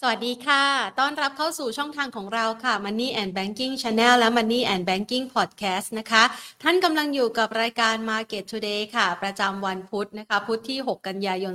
สวัสดีค่ะ ต้อนรับเข้าสู่ช่องทางของเราค่ะ Money and Banking Channel และ Money and Banking Podcast นะคะ ท่านกำลังอยู่กับรายการ Market Today ค่ะ ประจำวันพุธนะคะ พุธที่ 6 กันยายน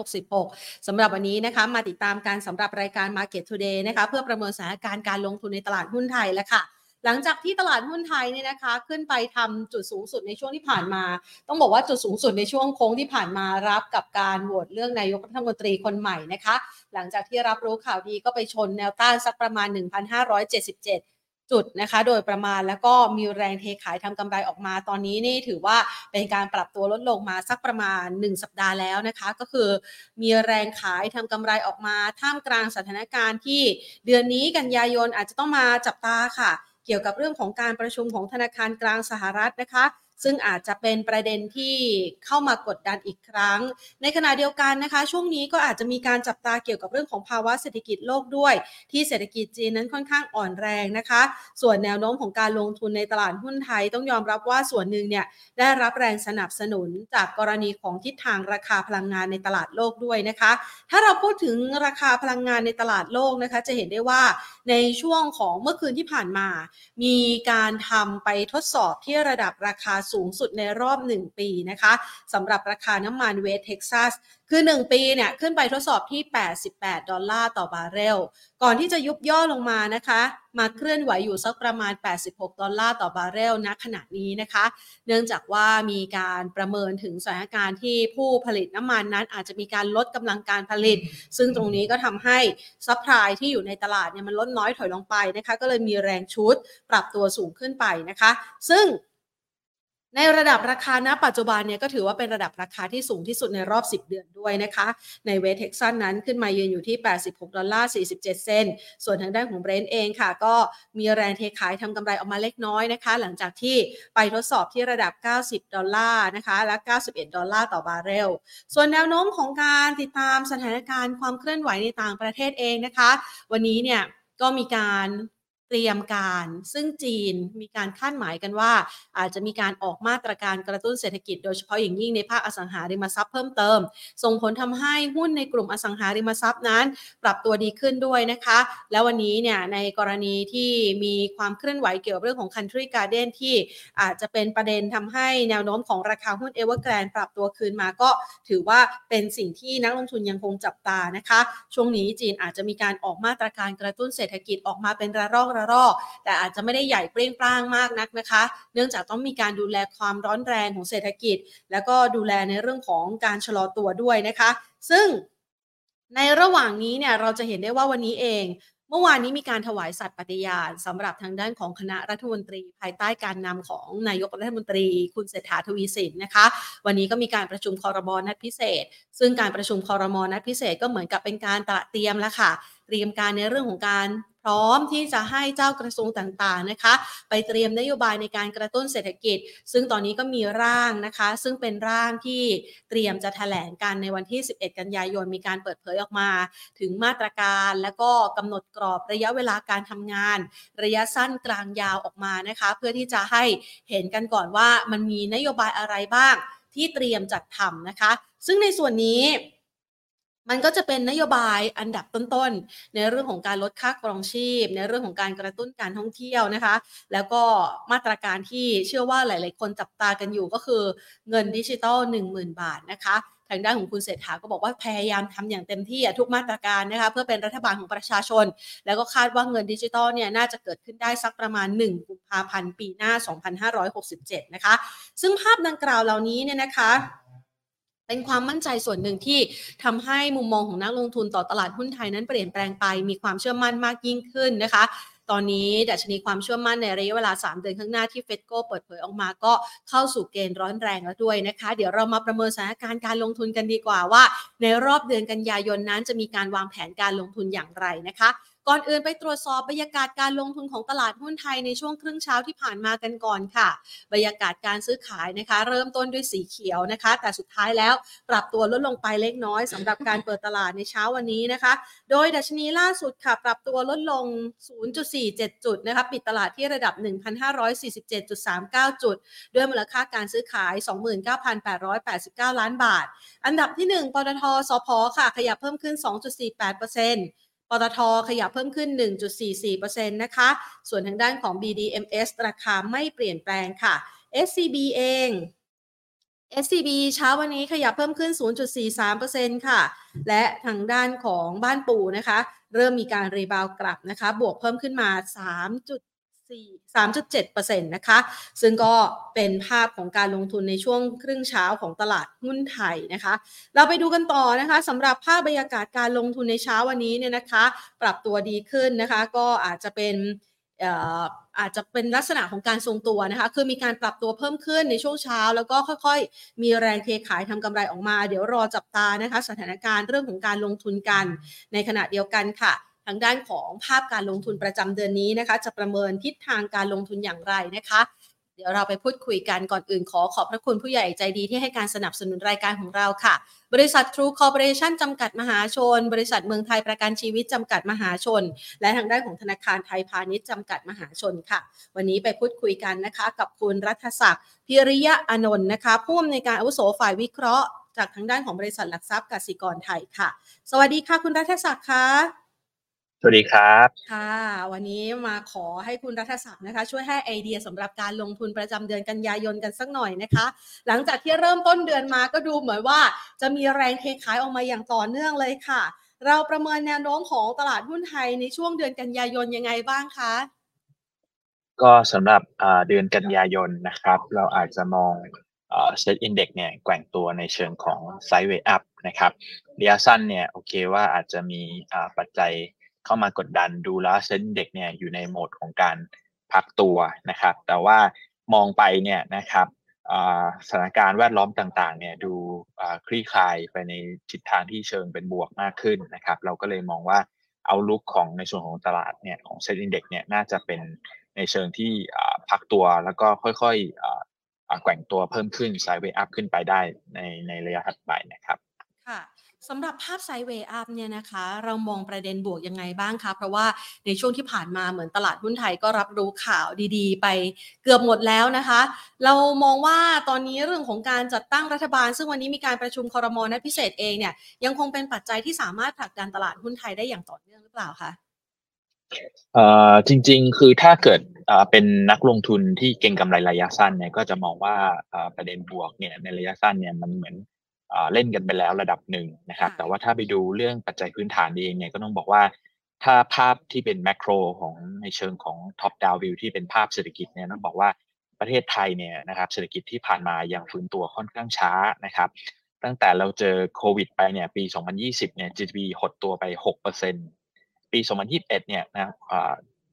2566 สำหรับวันนี้นะคะ มาติดตามการสำหรับรายการ Market Today นะคะ เพื่อประเมินสถานการณ์การลงทุนในตลาดหุ้นไทยแล้วค่ะ หลังจากที่ตลาดหุ้นไทยเนี่ยนะคะ ขึ้นไปทำจุดสูงสุดในช่วงที่ผ่านมา ต้องบอกว่าจุดสูงสุดในช่วงโค้งที่ผ่านมารับกับการโหวตเรื่องนายกรัฐมนตรีคนใหม่นะคะ หลังจากที่รับรู้ข่าวดีก็ไปชนแนวต้านสักประมาณ 1,577จุดนะคะโดยประมาณแล้วก็มีแรงเทขายทำกำไรออกมาตอนนี้นี่ถือว่าเป็นการปรับตัวลดลงมาสักประมาณ 1 สัปดาห์แล้วนะคะ ก็คือมีแรงขายทำกำไรออกมา ท่ามกลางสถานการณ์ที่เดือนนี้กันยายนอาจจะต้องมาจับตาค่ะ เกี่ยวกับเรื่องของการประชุมของธนาคารกลางสหรัฐนะคะ ซึ่งอาจจะเป็นประเด็นที่เข้ามากดดันอีกครั้ง ในขณะเดียวกันนะคะ ช่วงนี้ก็อาจจะมีการจับตาเกี่ยวกับเรื่องของภาวะเศรษฐกิจโลกด้วย ที่เศรษฐกิจจีนนั้นค่อนข้างอ่อนแรงนะคะ ส่วนแนวโน้มของการลงทุนในตลาดหุ้นไทยต้องยอมรับว่าส่วนหนึ่งเนี่ยได้รับแรงสนับสนุนจากกรณีของทิศทางราคาพลังงานในตลาดโลกด้วยนะคะ ถ้าเราพูดถึงราคาพลังงานในตลาดโลกนะคะ จะเห็นได้ว่าในช่วงของเมื่อคืนที่ผ่านมา มีการทำไปทดสอบที่ระดับราคาสูงสุดในรอบ 1 ปีนะคะสำหรับราคาน้ำมันเวสต์เท็กซัสคือ 1 ปีเนี่ยขึ้นไปทดสอบที่ 88 ดอลลาร์ต่อบาร์เรล ก่อนที่จะยุบย่อลงมานะคะ มาเคลื่อนไหวอยู่สักประมาณ 86 ดอลลาร์ต่อบาร์เรลณขณะนี้นะคะ เนื่องจากว่ามีการประเมินถึงสถานการณ์ที่ผู้ผลิตน้ำมันนั้นอาจจะมีการลดกำลังการผลิต ซึ่งตรงนี้ก็ทำให้supply ที่อยู่ในตลาดเนี่ยมันลดน้อยถอยลงไปนะคะ ก็เลยมีแรงฉุดปรับตัวสูงขึ้นไปนะคะ ซึ่ง ในระดับราคาณปัจจุบันเนี่ยก็ถือว่าเป็นระดับราคาที่สูงที่สุดในรอบ 10 เดือนด้วยนะคะ ในเวสต์เท็กซัสนั้นขึ้นมายืนอยู่ที่ 86 ดอลลาร์ 47 เซนต์ส่วนทางด้านของเบรนท์เองค่ะ ก็มีแรงเทขายทำกำไรออกมาเล็กน้อยนะคะ หลังจากที่ไปทดสอบที่ระดับ 90 ดอลลาร์นะคะ และ 91 ดอลลาร์ต่อบาร์เรล ส่วนแนวโน้มของการติดตามสถานการณ์ความเคลื่อนไหวในต่างประเทศเองนะคะ วันนี้เนี่ยก็มีการ เตรียมการ ซึ่งจีนมีการคาดหมายกันว่า อาจจะมีการออกมาตรการกระตุ้นเศรษฐกิจ โดยเฉพาะอย่างยิ่งในภาคอสังหาริมทรัพย์เพิ่มเติม ส่งผลทำให้หุ้นในกลุ่มอสังหาริมทรัพย์นั้น ปรับตัวดีขึ้นด้วยนะคะ แล้ววันนี้เนี่ยในกรณีที่มีความเคลื่อนไหวเกี่ยวกับเรื่องของ Country Garden ที่อาจจะเป็นประเด็นทำให้แนวโน้มของราคาหุ้น Evergrande ปรับตัวคืนมาก็ถือว่าเป็นสิ่งที่นักลงทุนยังคงจับตานะคะ ช่วงนี้จีนอาจจะมีการออกมาตรการกระตุ้นเศรษฐกิจออกมาเป็นระลอกระรอกแต่อาจจะไม่ได้ใหญ่เปรี้ยงปร้างมากนักนะคะ เนื่องจากต้องมีการดูแลความร้อนแรงของเศรษฐกิจ แล้วก็ดูแลในเรื่องของการชะลอตัวด้วยนะคะ ซึ่งในระหว่างนี้เนี่ยเราจะเห็นได้ว่าวันนี้เองเมื่อวานนี้มีการถวายสัตย์ปฏิญาณสำหรับทางด้านของคณะรัฐมนตรี ภายใต้การนำของนายกรัฐมนตรี คุณเศรษฐาทวีสินนะคะ วันนี้ก็มีการประชุมคอรมอนัดพิเศษ ซึ่งการประชุมคอรมอนัดพิเศษก็เหมือนกับเป็นการตระเตรียมแล้วค่ะ เตรียมการในเรื่องของการ ร้อมที่จะให้เจ้ากระทรวงต่างๆนะคะ ไปเตรียมนโยบายในการกระตุ้นเศรษฐกิจ ซึ่งตอนนี้ก็มีร่างนะคะ ซึ่งเป็นร่างที่เตรียมจะแถลงการในวันที่ 11 กันยายนมีการเปิดเผยออกมา ถึงมาตรการ และก็กำหนดกรอบระยะเวลาการทำงาน ระยะสั้นกลางยาวออกมานะคะ เพื่อที่จะให้เห็นกันก่อนว่ามันมีนโยบายอะไรบ้างที่เตรียมจัดทำนะคะ ซึ่งในส่วนนี้ มันก็จะเป็นนโยบายอันดับต้นๆ ในเรื่องของการลดค่าครองชีพ ในเรื่องของการกระตุ้นการท่องเที่ยวนะคะ แล้วก็มาตรการที่เชื่อว่าหลาย ๆ คนจับตากันอยู่ก็คือเงินดิจิตอล10,000 บาทนะคะทางด้านของคุณเศรษฐาก็บอกว่าพยายามทำอย่างเต็มที่ทุกมาตรการนะคะเพื่อเป็นรัฐบาลของประชาชน แล้วก็คาดว่าเงินดิจิตอลเนี่ยน่าจะเกิดขึ้นได้สักประมาณ 1 กุมภาพันธ์ปีหน้า 2567 นะคะ ซึ่งภาพดังกล่าวเหล่านี้เนี่ยนะคะ เป็นความมั่นใจส่วนหนึ่งที่ทำให้มุมมองของนักลงทุนต่อตลาดหุ้นไทยนั้นเปลี่ยนแปลงไปมีความเชื่อมั่นมากยิ่งขึ้นนะคะ ตอนนี้ดัชนีความเชื่อมั่นในระยะเวลา 3 เดือนข้างหน้าที่ FETCO เปิดเผยออกมาก็เข้าสู่เกณฑ์ร้อนแรงแล้วด้วยนะคะ เดี๋ยวเรามาประเมินสถานการณ์การลงทุนกันดีกว่าว่า ในรอบเดือนกันยายนนั้นจะมีการวางแผนการลงทุนอย่างไรนะคะ ก่อนอื่นไปตรวจสอบบรรยากาศการลงทุนของตลาดหุ้นไทยในช่วงครึ่งเช้าที่ผ่านมากันก่อนค่ะ บรรยากาศการซื้อขายนะคะ เริ่มต้นด้วยสีเขียวนะคะ แต่สุดท้ายแล้วปรับตัวลดลงไปเล็กน้อยสำหรับการเปิดตลาดในเช้าวันนี้นะคะ โดยดัชนีล่าสุดค่ะ ปรับตัวลดลง 0.47 จุดนะคะปิดตลาดที่ระดับ 1,547.39 จุด ด้วยมูลค่าการซื้อขาย 29,889 ล้านบาท อันดับที่ 1ปตทสพค่ะ ขยับเพิ่มขึ้น 2.48%เปตทขยับเพิ่มขึ้น 1.44%นะคะ ส่วนทางด้านของ BDMs ราคาไม่เปลี่ยนแปลงค่ะ SCB เอง SCB เช้าวันนี้ขยับเพิ่มขึ้น 0.43%ค่ะ และทางด้านของบ้านปูนะคะ เริ่มมีการรีบาวกลับนะคะ บวกเพิ่มขึ้นมา 3.7%นะคะ ซึ่งก็เป็นภาพของการลงทุนในช่วงครึ่งเช้าของตลาดหุ้นไทยนะคะ เราไปดูกันต่อนะคะสำหรับภาพบรรยากาศการลงทุนในเช้าวันนี้เนี่ยนะคะ ปรับตัวดีขึ้นนะคะ ก็อาจจะเป็นอาจจะเป็นลักษณะของการทรงตัวนะคะ คือมีการปรับตัวเพิ่มขึ้นในช่วงเช้า แล้วก็ค่อยๆ มีแรงเทขายทำกำไรออกมา เดี๋ยวรอจับตานะคะ สถานการณ์เรื่องของการลงทุนกันในขณะเดียวกันค่ะ ทางด้านของภาพการลงทุนประจำเดือนนี้นะคะ จะประเมินทิศทางการลงทุนอย่างไรนะคะ เดี๋ยวเราไปพูดคุยกันก่อนอื่นขอขอบพระคุณผู้ใหญ่ใจดีที่ให้การสนับสนุนรายการของเราค่ะ บริษัททรูคอร์ปอเรชั่นจำกัดมหาชน บริษัทเมืองไทยประกันชีวิตจำกัดมหาชน และทางด้านของธนาคารไทยพาณิชย์จำกัดมหาชนค่ะ วันนี้ไปพูดคุยกันนะคะ กับคุณรัฐศักดิ์พิริยะอนนท์นะคะผู้อำนวยการอาวุโสฝ่ายวิเคราะห์ จากทางด้านของบริษัทหลักทรัพย์กสิกรไทยค่ะ สวัสดีค่ะ คุณรัฐศักดิ์ค่ะ สวัสดีครับ ค่ะ วันนี้มาขอให้คุณรัฐศักดิ์นะคะ ช่วยให้ไอเดียสำหรับการลงทุนประจำเดือนกันยายนกันสักหน่อยนะคะ หลังจากที่เริ่มต้นเดือนมาก็ดูเหมือนว่าจะมีแรงเทขายออกมาอย่างต่อเนื่องเลยค่ะ เราประเมินแนวโน้มของตลาดหุ้นไทยในช่วงเดือนกันยายนยังไงบ้างคะ ก็สำหรับเดือนกันยายนนะครับ เราอาจจะมองSET Index เนี่ยแกว่งตัวในเชิงของ sideway up นะครับระยะสั้นเนี่ยโอเคว่าอาจจะมีปัจจัย เข้ามากดดันดูแล้ว SET Index เนี่ยอยู่ในโหมดของการพักตัวนะครับ แต่ว่ามองไปเนี่ยนะครับสถานการณ์แวดล้อมต่างๆเนี่ยดูคลี่คลายไปในทิศทางที่เชิงเป็นบวกมากขึ้นนะครับ เราก็เลยมองว่า outlook ของในส่วนของตลาดเนี่ยของ SET Index เนี่ยน่าจะเป็นในเชิงที่พักตัวแล้วก็ค่อยๆแกว่งตัวเพิ่มขึ้น sideway up ขึ้นไปได้ในในระยะถัดไปนะครับ สำหรับภาพ sideway up เนี่ยนะคะ เรามองประเด็นบวกยังไงบ้างคะ เพราะว่าในช่วงที่ผ่านมาเหมือนตลาดหุ้นไทยก็รับรู้ข่าวดีๆ ไปเกือบหมดแล้วนะคะ เรามองว่าตอนนี้เรื่องของการจัดตั้งรัฐบาล ซึ่งวันนี้มีการประชุมคอรมอนัดพิเศษเองเนี่ยยังคงเป็นปัจจัยที่สามารถผลักดันตลาดหุ้นไทยได้อย่างต่อเนื่องหรือเปล่าคะเอ่อจริง ๆ คือถ้าเกิดเป็นนักลงทุนที่เก่งกำไรระยะสั้นเนี่ยก็จะมองว่าประเด็นบวกเนี่ยในระยะสั้นเนี่ยมันเหมือน เล่นกันไปแล้วระดับหนึ่งนะครับ แต่ว่าถ้าไปดูเรื่องปัจจัยพื้นฐานเองเนี่ยก็ต้องบอกว่า ถ้าภาพที่เป็นแมกโรของในเชิงของท็อปดาววิวที่เป็นภาพเศรษฐกิจเนี่ยต้องบอกว่าประเทศไทยเนี่ยนะครับเศรษฐกิจที่ผ่านมายังฟื้นตัวค่อนข้างช้านะครับตั้งแต่เราเจอโควิดไปเนี่ยปี 2020 เนี่ย GDP หดตัวไป 6%ปี 2021 เนี่ยนะ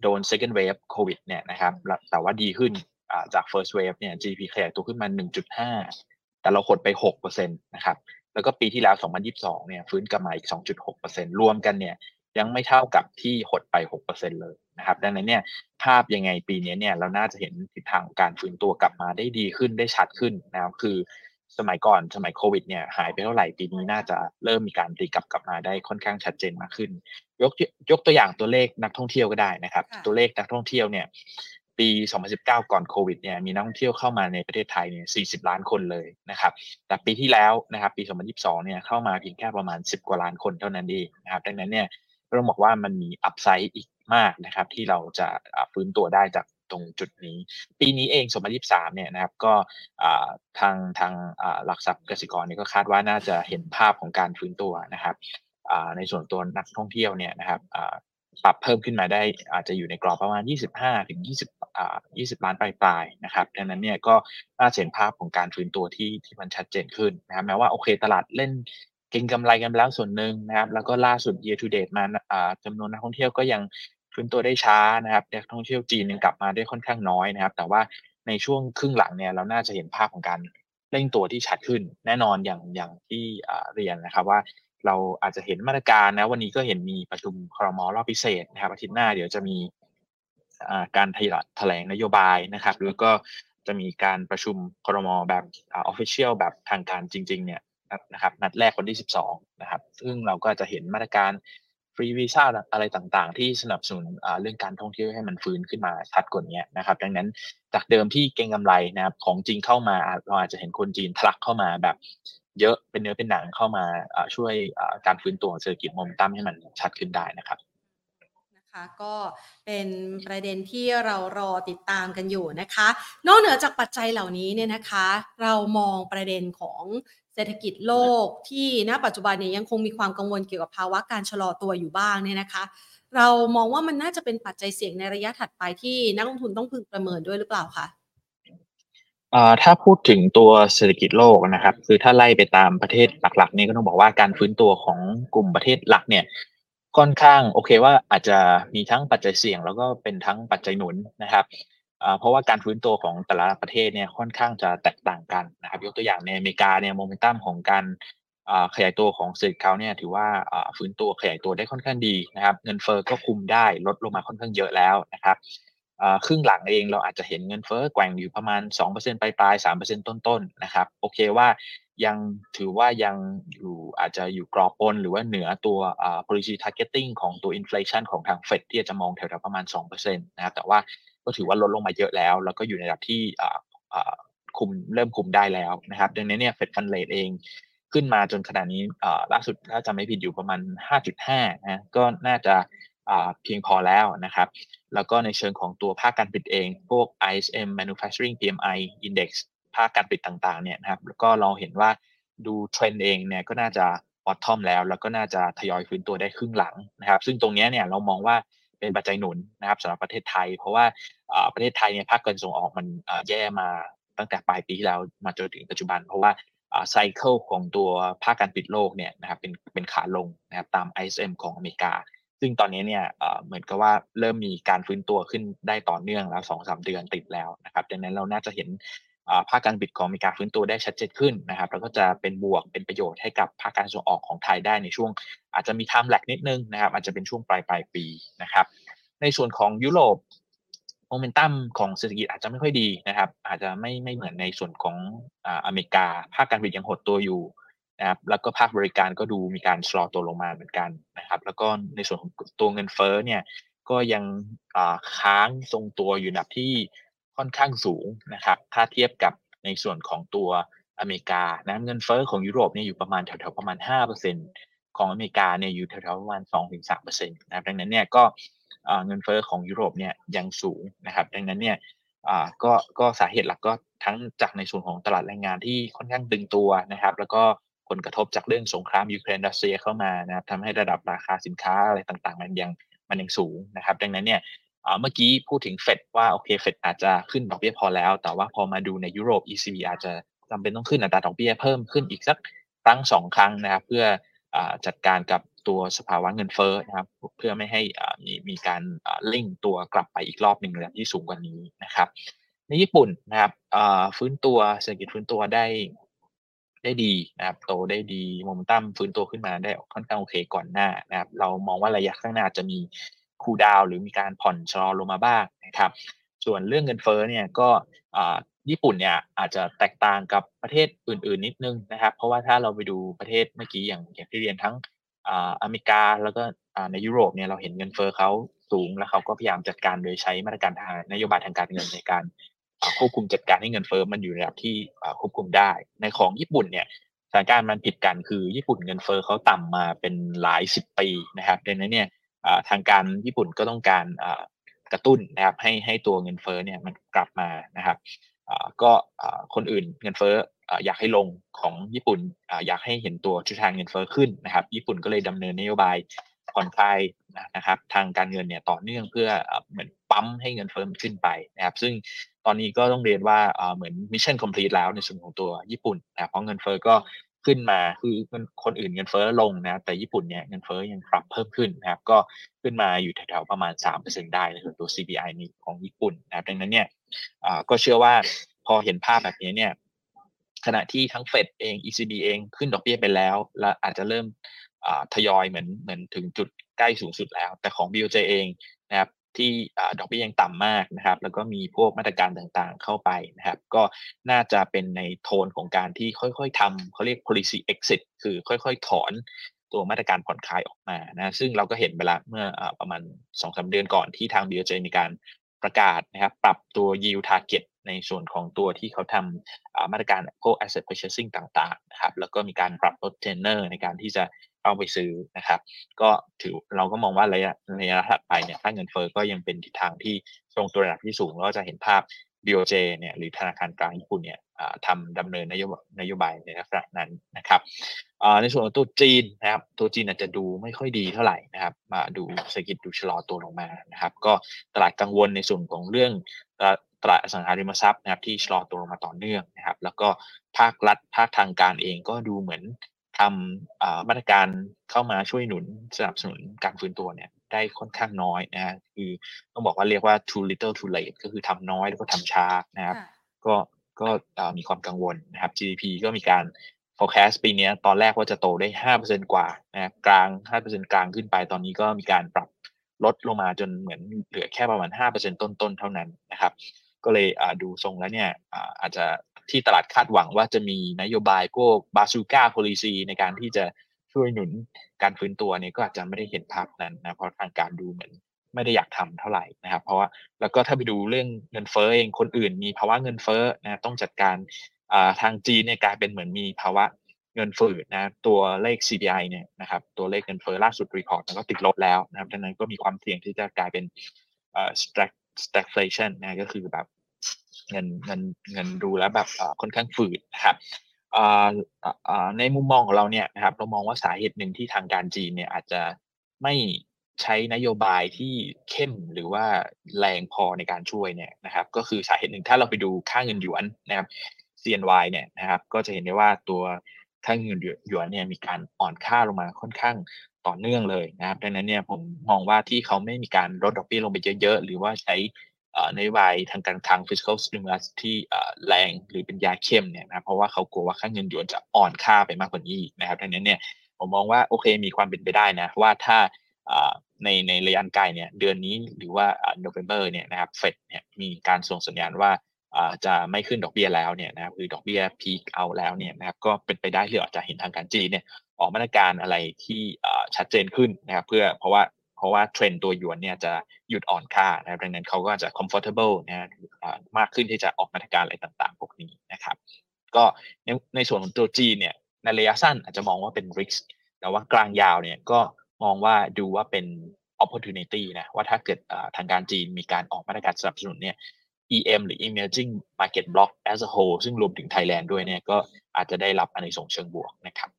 โดน second wave โควิดเนี่ยนะครับแต่ว่าดีขึ้นจาก first wave เนี่ย GDP ขยายตัวขึ้นมา 1.5 แต่เราหดไป6%นะครับแล้วก็ปีที่แล้ว 2022 เนี่ยฟื้นกลับมาอีก 2.6%รวมกันเนี่ยยังไม่เท่ากับที่หดไป 6%เลยนะครับดังนั้นเนี่ยภาพยังไงปีนี้เนี่ยเราน่าจะเห็นทิศทางการฟื้นตัวกลับมาได้ดีขึ้นได้ชัดขึ้นนะครับคือสมัยก่อนสมัยโควิดเนี่ยหายไปเท่าไหร่ปีนี้น่าจะเริ่มมีการตีกลับกลับมาได้ค่อนข้างชัดเจนมากขึ้น ยกยกตัวอย่างตัวเลขนักท่องเที่ยวก็ได้นะครับ ตัวเลขนักท่องเที่ยวเนี่ย ปี 2019 ก่อนโควิดเนี่ยมีนักท่องเที่ยวเข้ามาในประเทศไทยเนี่ย 40 ล้านคนเลยนะครับ แต่ปีที่แล้วนะครับ ปี 2022 เนี่ยเข้ามาเพียงแค่ประมาณ 10 กว่าล้านคนเท่านั้นเองนะครับ ดังนั้นเนี่ยต้องบอกว่ามันมีอัพไซด์อีกมากนะครับ ที่เราจะฟื้นตัวได้จากตรงจุดนี้ ปีนี้เอง 2023 เนี่ยนะครับ ก็ทางทางหลักทรัพย์กสิกรเนี่ยก็คาดว่าน่าจะเห็นภาพของการฟื้นตัวนะครับในส่วนตัวนักท่องเที่ยวเนี่ยนะครับ ปรับเพิ่มขึ้นมาได้อาจจะอยู่ในกรอบประมาณ 25 ถึง 20อ่า20 ล้านปลายๆนะครับดังนั้นเนี่ยก็น่าเห็นภาพของการฟื้นตัวที่ที่มันชัดเจนขึ้นนะครับแม้ว่าโอเคตลาดเล่นเก็งกำไรกันแล้วส่วนหนึ่งนะครับ แล้วก็ล่าสุด year to date มาอ่าจำนวนนักท่องเที่ยวก็ยังฟื้นตัวได้ช้านะครับนักท่องเที่ยวจีนยังกลับมาได้ค่อนข้างน้อยนะครับ แต่ว่าในช่วงครึ่งหลังเนี่ยเราน่าจะเห็นภาพของการเร่งตัวที่ชัดขึ้น แน่นอนอย่างอย่างที่เรียนนะครับว่า เราอาจจะเห็นมาตรการนะวันนี้ก็เห็นมีประชุมครมรอบพิเศษนะครับอาทิตย์หน้าเดี๋ยวจะมีการแถลงนโยบายนะครับ แล้วก็จะมีการประชุมครมแบบ official แบบทางการจริง ๆ เนี่ยนะครับนัดแรกวันที่ 12 นะครับ ซึ่งเราก็จะเห็นมาตรการฟรีวีซ่าอะไรต่างๆ ที่สนับสนุนเรื่องการท่องเที่ยวให้มันฟื้นขึ้นมาชัดกว่านี้นะครับ ดังนั้นจากเดิมที่เก็งกำไรนะครับของจริงเข้ามาเราอาจจะเห็นคนจีนทะลักเข้ามาแบบ เยอะเป็นเนื้อเป็นหนังเข้ามาช่วยการฟื้นตัวเศรษฐกิจโมเมนตัมให้มันชัดขึ้นได้นะครับะก็เป็นประเด็นที่เรารอติดตามกันอยู่นะคะ นอกเหนือจากปัจจัยเหล่านี้เนี่ยนะคะ เรามองประเด็นของเศรษฐกิจโลกที่ณปัจจุบันเนี่ยยังคงมีความกังวลเกี่ยวกับภาวะการชะลอตัวอยู่บ้างเนี่ยนะคะ เรามองว่ามันน่าจะเป็นปัจจัยเสี่ยงในระยะถัดไปที่นักลงทุนต้องพึงประเมินด้วยหรือเปล่าคะ ถ้าพูดถึงตัวเศรษฐกิจโลกนะครับ คือถ้าไล่ไปตามประเทศหลักๆนี่ก็ต้องบอกว่าการฟื้นตัวของกลุ่มประเทศหลักเนี่ยค่อนข้างโอเคว่าอาจจะมีทั้งปัจจัยเสี่ยง แล้วก็เป็นทั้งปัจจัยหนุนนะครับเพราะว่าการฟื้นตัวของแต่ละประเทศเนี่ยค่อนข้างจะแตกต่างกันนะครับ ยกตัวอย่างในอเมริกาเนี่ยโมเมนตัมของการขยายตัวของเศรษฐกิจเขาเนี่ยถือว่าฟื้นตัวขยายตัวได้ค่อนข้างดีนะครับ เงินเฟอ้อก็คุมได้ลดลงมาค่อนข้างเยอะแล้วนะครับ ครึ่งหลังเองเราอาจจะเห็นเงินเฟ้อแกว่งอยู่ประมาณ 2%ปลายปลาย3%ต้นๆนนะครับโอเคว่ายังถือว่ายังอยู่อาจจะอยู่กรอบบนหรือว่าเหนือตัว policy targeting ของตัว inflation ของทางเฟดที่จะมองแถวๆประมาณ2%นะครับแต่ว่าก็ถือว่าลดลงมาเยอะแล้ว แล้วก็อยู่ในระดับที่คุมเริ่มคุมได้แล้วนะครับดังนั้นเนี่ยเฟดฟันเลทเองขึ้นมาจนขนาดนี้ล่าสุดถ้าจำไม่ผิดอยู่ประมาณ 5.5นะก็น่าจะ เพียงพอแล้วนะครับ แล้วก็ในเชิงของตัวภาคการผลิตเอง พวก ISM Manufacturing PMI Index ภาคการผลิตต่างๆเนี่ยนะครับ แล้วก็เราเห็นว่าดูเทรนด์เองเนี่ยก็น่าจะบอททอมแล้ว แล้วก็น่าจะทยอยฟื้นตัวได้ครึ่งหลังนะครับ ซึ่งตรงนี้เนี่ยเรามองว่าเป็นปัจจัยหนุนนะครับสำหรับประเทศไทย เพราะว่าประเทศไทยเนี่ยภาคการส่งออกมันแย่มาตั้งแต่ปลายปีที่แล้วมาจนถึงปัจจุบัน เพราะว่าไซเคิลของตัวภาคการปิดโลกเนี่ยนะครับเป็นเป็นขาลงนะครับตาม ISM ของอเมริกา ซึ่งตอนนี้เนี่ยเหมือนกับว่าเริ่มมีการฟื้นตัวขึ้นได้ต่อเนื่องแล้วสองสามเดือนติดแล้วนะครับดังนั้นเราน่าจะเห็นภาคการบิดของอเมริกาฟื้นตัวได้ชัดเจนขึ้นนะครับ แล้วก็จะเป็นบวกเป็นประโยชน์ให้กับภาคการส่งออกของไทยได้ในช่วง อาจจะมีไทม์แลกนิดนึงนะครับ อาจจะเป็นช่วงปลายปลายปีนะครับ ในส่วนของยุโรปโมเมนตัมของเศรษฐกิจอาจจะไม่ค่อยดีนะครับ อาจจะไม่ไม่เหมือนในส่วนของอเมริกา ภาคการผลิตยังหดตัวอยู่ นะครับแล้วก็ภาคบริการก็ดูมีการชะลอตัวลงมาเหมือนกันนะครับ แล้วก็ในส่วนของตัวเงินเฟ้อเนี่ยก็ยังค้างทรงตัวอยู่ในที่ค่อนข้างสูงนะครับถ้าเทียบกับในส่วนของตัวอเมริกานะเงินเฟ้อของยุโรปเนี่ยอยู่ประมาณแถวๆประมาณ 5%ของอเมริกาเนี่ยอยู่แถวๆประมาณ 2-3%นะครับดังนั้นเนี่ยก็เงินเฟ้อของยุโรปเนี่ยยังสูงนะครับดังนั้นเนี่ยก็ก็สาเหตุหลักก็ทั้งจากในส่วนของตลาดแรงงานที่ค่อนข้างดึงตัวนะครับ แล้วก็ ผลกระทบจากเรื่องสงครามยูเครนรัสเซียเข้ามานะครับทำให้ระดับราคาสินค้าอะไรต่างๆ มันยังมันยังสูงนะครับ ดังนั้นเนี่ยเมื่อกี้พูดถึงเฟดว่าโอเคเฟดอาจจะขึ้นดอกเบี้ยพอแล้ว แต่ว่าพอมาดูในยุโรป ECB อาจจะจำเป็นต้องขึ้นอัตราดอกเบี้ยเพิ่มขึ้นอีกสักครั้งสองครั้งนะครับ เพื่อจัดการกับตัวสภาวะเงินเฟ้อนะครับ เพื่อไม่ให้มีมีการเล่งตัวกลับไปอีกรอบหนึ่งระดับที่สูงกว่านี้นะครับ ในญี่ปุ่นนะครับฟื้นตัวเศรษฐกิจฟื้นตัวได้ ได้ดีนะครับโตได้ดีโมเมนตัมฟื้นตัวขึ้นมาได้ค่อนข้างโอเคก่อนหน้านะครับ เรามองว่าระยะข้างหน้าจะมีคูดาวหรือมีการผ่อนชะลอลงมาบ้างนะครับ ส่วนเรื่องเงินเฟ้อเนี่ยก็ญี่ปุ่นเนี่ยอาจจะแตกต่างกับประเทศอื่น ๆ นิดนึงนะครับ เพราะว่าถ้าเราไปดูประเทศเมื่อกี้อย่างอย่างที่เรียนทั้งอเมริกาแล้วก็ในยุโรปเนี่ยเราเห็นเงินเฟ้อเขาสูงแล้วเขาก็พยายามจัดการโดยใช้มาตรการทางนโยบายทางการเงินในการ ควบคุมจัดการให้เงินเฟ้อมันอยู่ในระดับที่ควบคุมได้ ในของญี่ปุ่นเนี่ยสถานการณ์มันผิดกันคือญี่ปุ่นเงินเฟ้อเขาต่ำมาเป็นหลายสิบปีนะครับดังนั้นเนี่ยทางการญี่ปุ่นก็ต้องการกระตุ้นนะครับให้ให้ตัวเงินเฟ้อเนี่ยมันกลับมานะครับก็คนอื่นเงินเฟ้ออยากให้ลงของญี่ปุ่นอยากให้เห็นตัวทิศทางเงินเฟ้อขึ้นนะครับ ญี่ปุ่นก็เลยดำเนินนโยบายผ่อนคลายนะครับทางการเงินเนี่ยต่อเนื่องเพื่อเหมือน ปั๊มให้เงินเฟ้อขึ้นไปนะครับซึ่งตอนนี้ก็ต้องเรียนว่าเหมือน mission complete แล้วในส่วนของตัวญี่ปุ่นนะเพราะเงินเฟ้อก็ขึ้นมาคือคนอื่นเงินเฟ้อลงนะแต่ญี่ปุ่นเนี่ยเงินเฟ้อยังปรับเพิ่มขึ้นนะครับก็ขึ้นมาอยู่แถวๆประมาณ 3%ได้ในส่วนตัว CPI นี้ของญี่ปุ่นนะครับดังนั้นเนี่ยก็เชื่อว่าพอเห็นภาพแบบนี้เนี่ยขณะที่ทั้งเฟดเอง ECB เองขึ้นดอกเบี้ยไปแล้ว และอาจจะเริ่มทยอยเหมือนเหมือนถึงจุดใกล้สูงสุดแล้ว แต่ของ BOJ เองนะครับ ที่ดอกเบี้ยยังต่ำมากนะครับ แล้วก็มีพวกมาตรการต่างๆเข้าไปนะครับ ก็น่าจะเป็นในโทนของการที่ค่อยๆทำเขาเรียก policy exit คือค่อยๆ ถอนตัวมาตรการผ่อนคลายออกมานะซึ่งเราก็เห็นไปแล้วเมื่อประมาณ2อสเดือนก่อนที่ทาง BOJ มีการประกาศนะครับ ปรับตัว yield target ในส่วนของตัวที่เขาทำมาตรการพวก asset purchasing ต่างๆนะครับแล้วก็มีการปรับลดเทรนเนอร์ในการที่จะ เอาไปซื้อนะครับ ก็ถือเราก็มองว่าระยะระยะถัดไปเนี่ยถ้าเงินเฟ้อก็ยังเป็นทิศทางที่ทรงตัวระดับที่สูงแล้วก็จะเห็นภาพ BOJ เนี่ยหรือธนาคารกลางญี่ปุ่นเนี่ยทำดำเนินนโยบายนโยบายในลักษณะนั้นนะครับในส่วนของตัวจีนนะครับตัวจีนอาจจะดูไม่ค่อยดีเท่าไหร่นะครับมาดูเศรษฐกิจดูชะลอตัวลงมานะครับ ก็ตลาดกังวลในส่วนของเรื่องตลาดอสังหาริมทรัพย์นะครับที่ชะลอตัวลงมาต่อเนื่องนะครับ แล้วก็ภาครัฐภาคทางการเองก็ดูเหมือน ทำมาตรการเข้ามาช่วยหนุนสนับสนุนการฟื้นตัวเนี่ยได้ค่อนข้างน้อยนะฮะคือต้องบอกว่าเรียกว่า too little too late ก็คือทำน้อยแล้วก็ทำช้านะครับ ก็ก็มีความกังวลนะครับ GDP ก็มีการ forecast ปีนี้ตอนแรกว่าจะโตได้ห้าเปอร์เซ็นกว่านะกลางห้าเปอร์เซ็นกลางขึ้นไปตอนนี้ก็มีการปรับลดลงมาจนเหมือนเหลือแค่ประมาณห้าเปอร์เซ็นต้นๆ เท่านั้นนะครับ ก็เลยดูทรงแล้วเนี่ยอาจจะ ที่ตลาดคาดหวังว่าจะมีนโยบายพวกบาซูก้าโพลิซีในการที่จะช่วยหนุนการฟื้นตัวเนี่ยก็อาจจะไม่ได้เห็นภาพนั้นนะเพราะทางการดูเหมือนไม่ได้อยากทำเท่าไหร่นะครับ เพราะว่าแล้วก็ถ้าไปดูเรื่องเงินเฟ้อเองคนอื่น มีภาวะเงินเฟ้อนะต้องจัดการทางจีนเนี่ยกลายเป็นเหมือนมีภาวะเงินฝืดนะตัวเลข CPI เนี่ยนะครับตัวเลขเงินเฟ้อล่าสุด report ก็ติดลบแล้วนะครับดังนั้นก็มีความเสี่ยงที่จะกลายเป็น stagflation นะก็คือแบบ เงินเงินเงินดูแล้วแบบค่อนข้างฝืดนะครับในมุมมองของเราเนี่ยนะครับเรามองว่าสาเหตุหนึ่งที่ทางการจีนเนี่ยอาจจะไม่ใช้นโยบายที่เข้มหรือว่าแรงพอในการช่วยเนี่ยนะครับก็คือสาเหตุหนึ่งถ้าเราไปดูค่าเงินหยวนนะครับ CNY เนี่ยนะครับก็จะเห็นได้ว่าตัวค่าเงินหยวนเนี่ยมีการอ่อนค่าลงมาค่อนข้างต่อเนื่องเลยนะครับดังนั้นเนี่ยผมมองว่าที่เขาไม่มีการลดดอกเบี้ยลงไปเยอะๆ หรือว่าใช้ นโยบายทางการคลัง fiscal stimulus ที่แรงหรือเป็นยาเข้มเนี่ยนะเพราะว่าเขากลัวว่าค่าเงินหยวนจะอ่อนค่าไปมากกว่านี้นะครับดังนั้นเนี่ยผมมองว่าโอเคมีความเป็นไปได้นะว่าถ้าในในระยะไกลเนี่ยเดือนนี้หรือว่าโนเวม ber เนี่ยนะครับเฟดเนี่ยมีการส่งสัญญาณว่าจะไม่ขึ้นดอกเบี้ยแล้วเนี่ยนะครับคือดอกเบี้ยพีคเอาแล้วเนี่ยนะครับก็เป็นไปได้ที่อาจจะเห็นทางการจีนเนี่ยออกมาตรการอะไรที่ชัดเจนขึ้นนะครับเพื่อเพราะว่า ราะว่าเทรนตัวหยวนเนี่ยจะหยุดอ่อนค่านะครับดังนั้นเขาก็จะ comfortable นะมากขึ้นที่จะออกมาตรการอะไรต่างๆ พวกนี้นะครับ ก็ในในส่วนของตัวจีนเนี่ยในระยะสั้นอาจจะมองว่าเป็น risk แต่ว่ากลางยาวเนี่ยก็มองว่าดูว่าเป็น opportunity นะว่าถ้าเกิดทางการจีนมีการออกมาตรการสนับสนุนเนี่ย EM หรือ emerging market block as a whole ซึ่งรวมถึงไทยแลนด์ด้วยเนี่ยก็อาจจะได้รับอันในส่งเชิงบวกนะครับ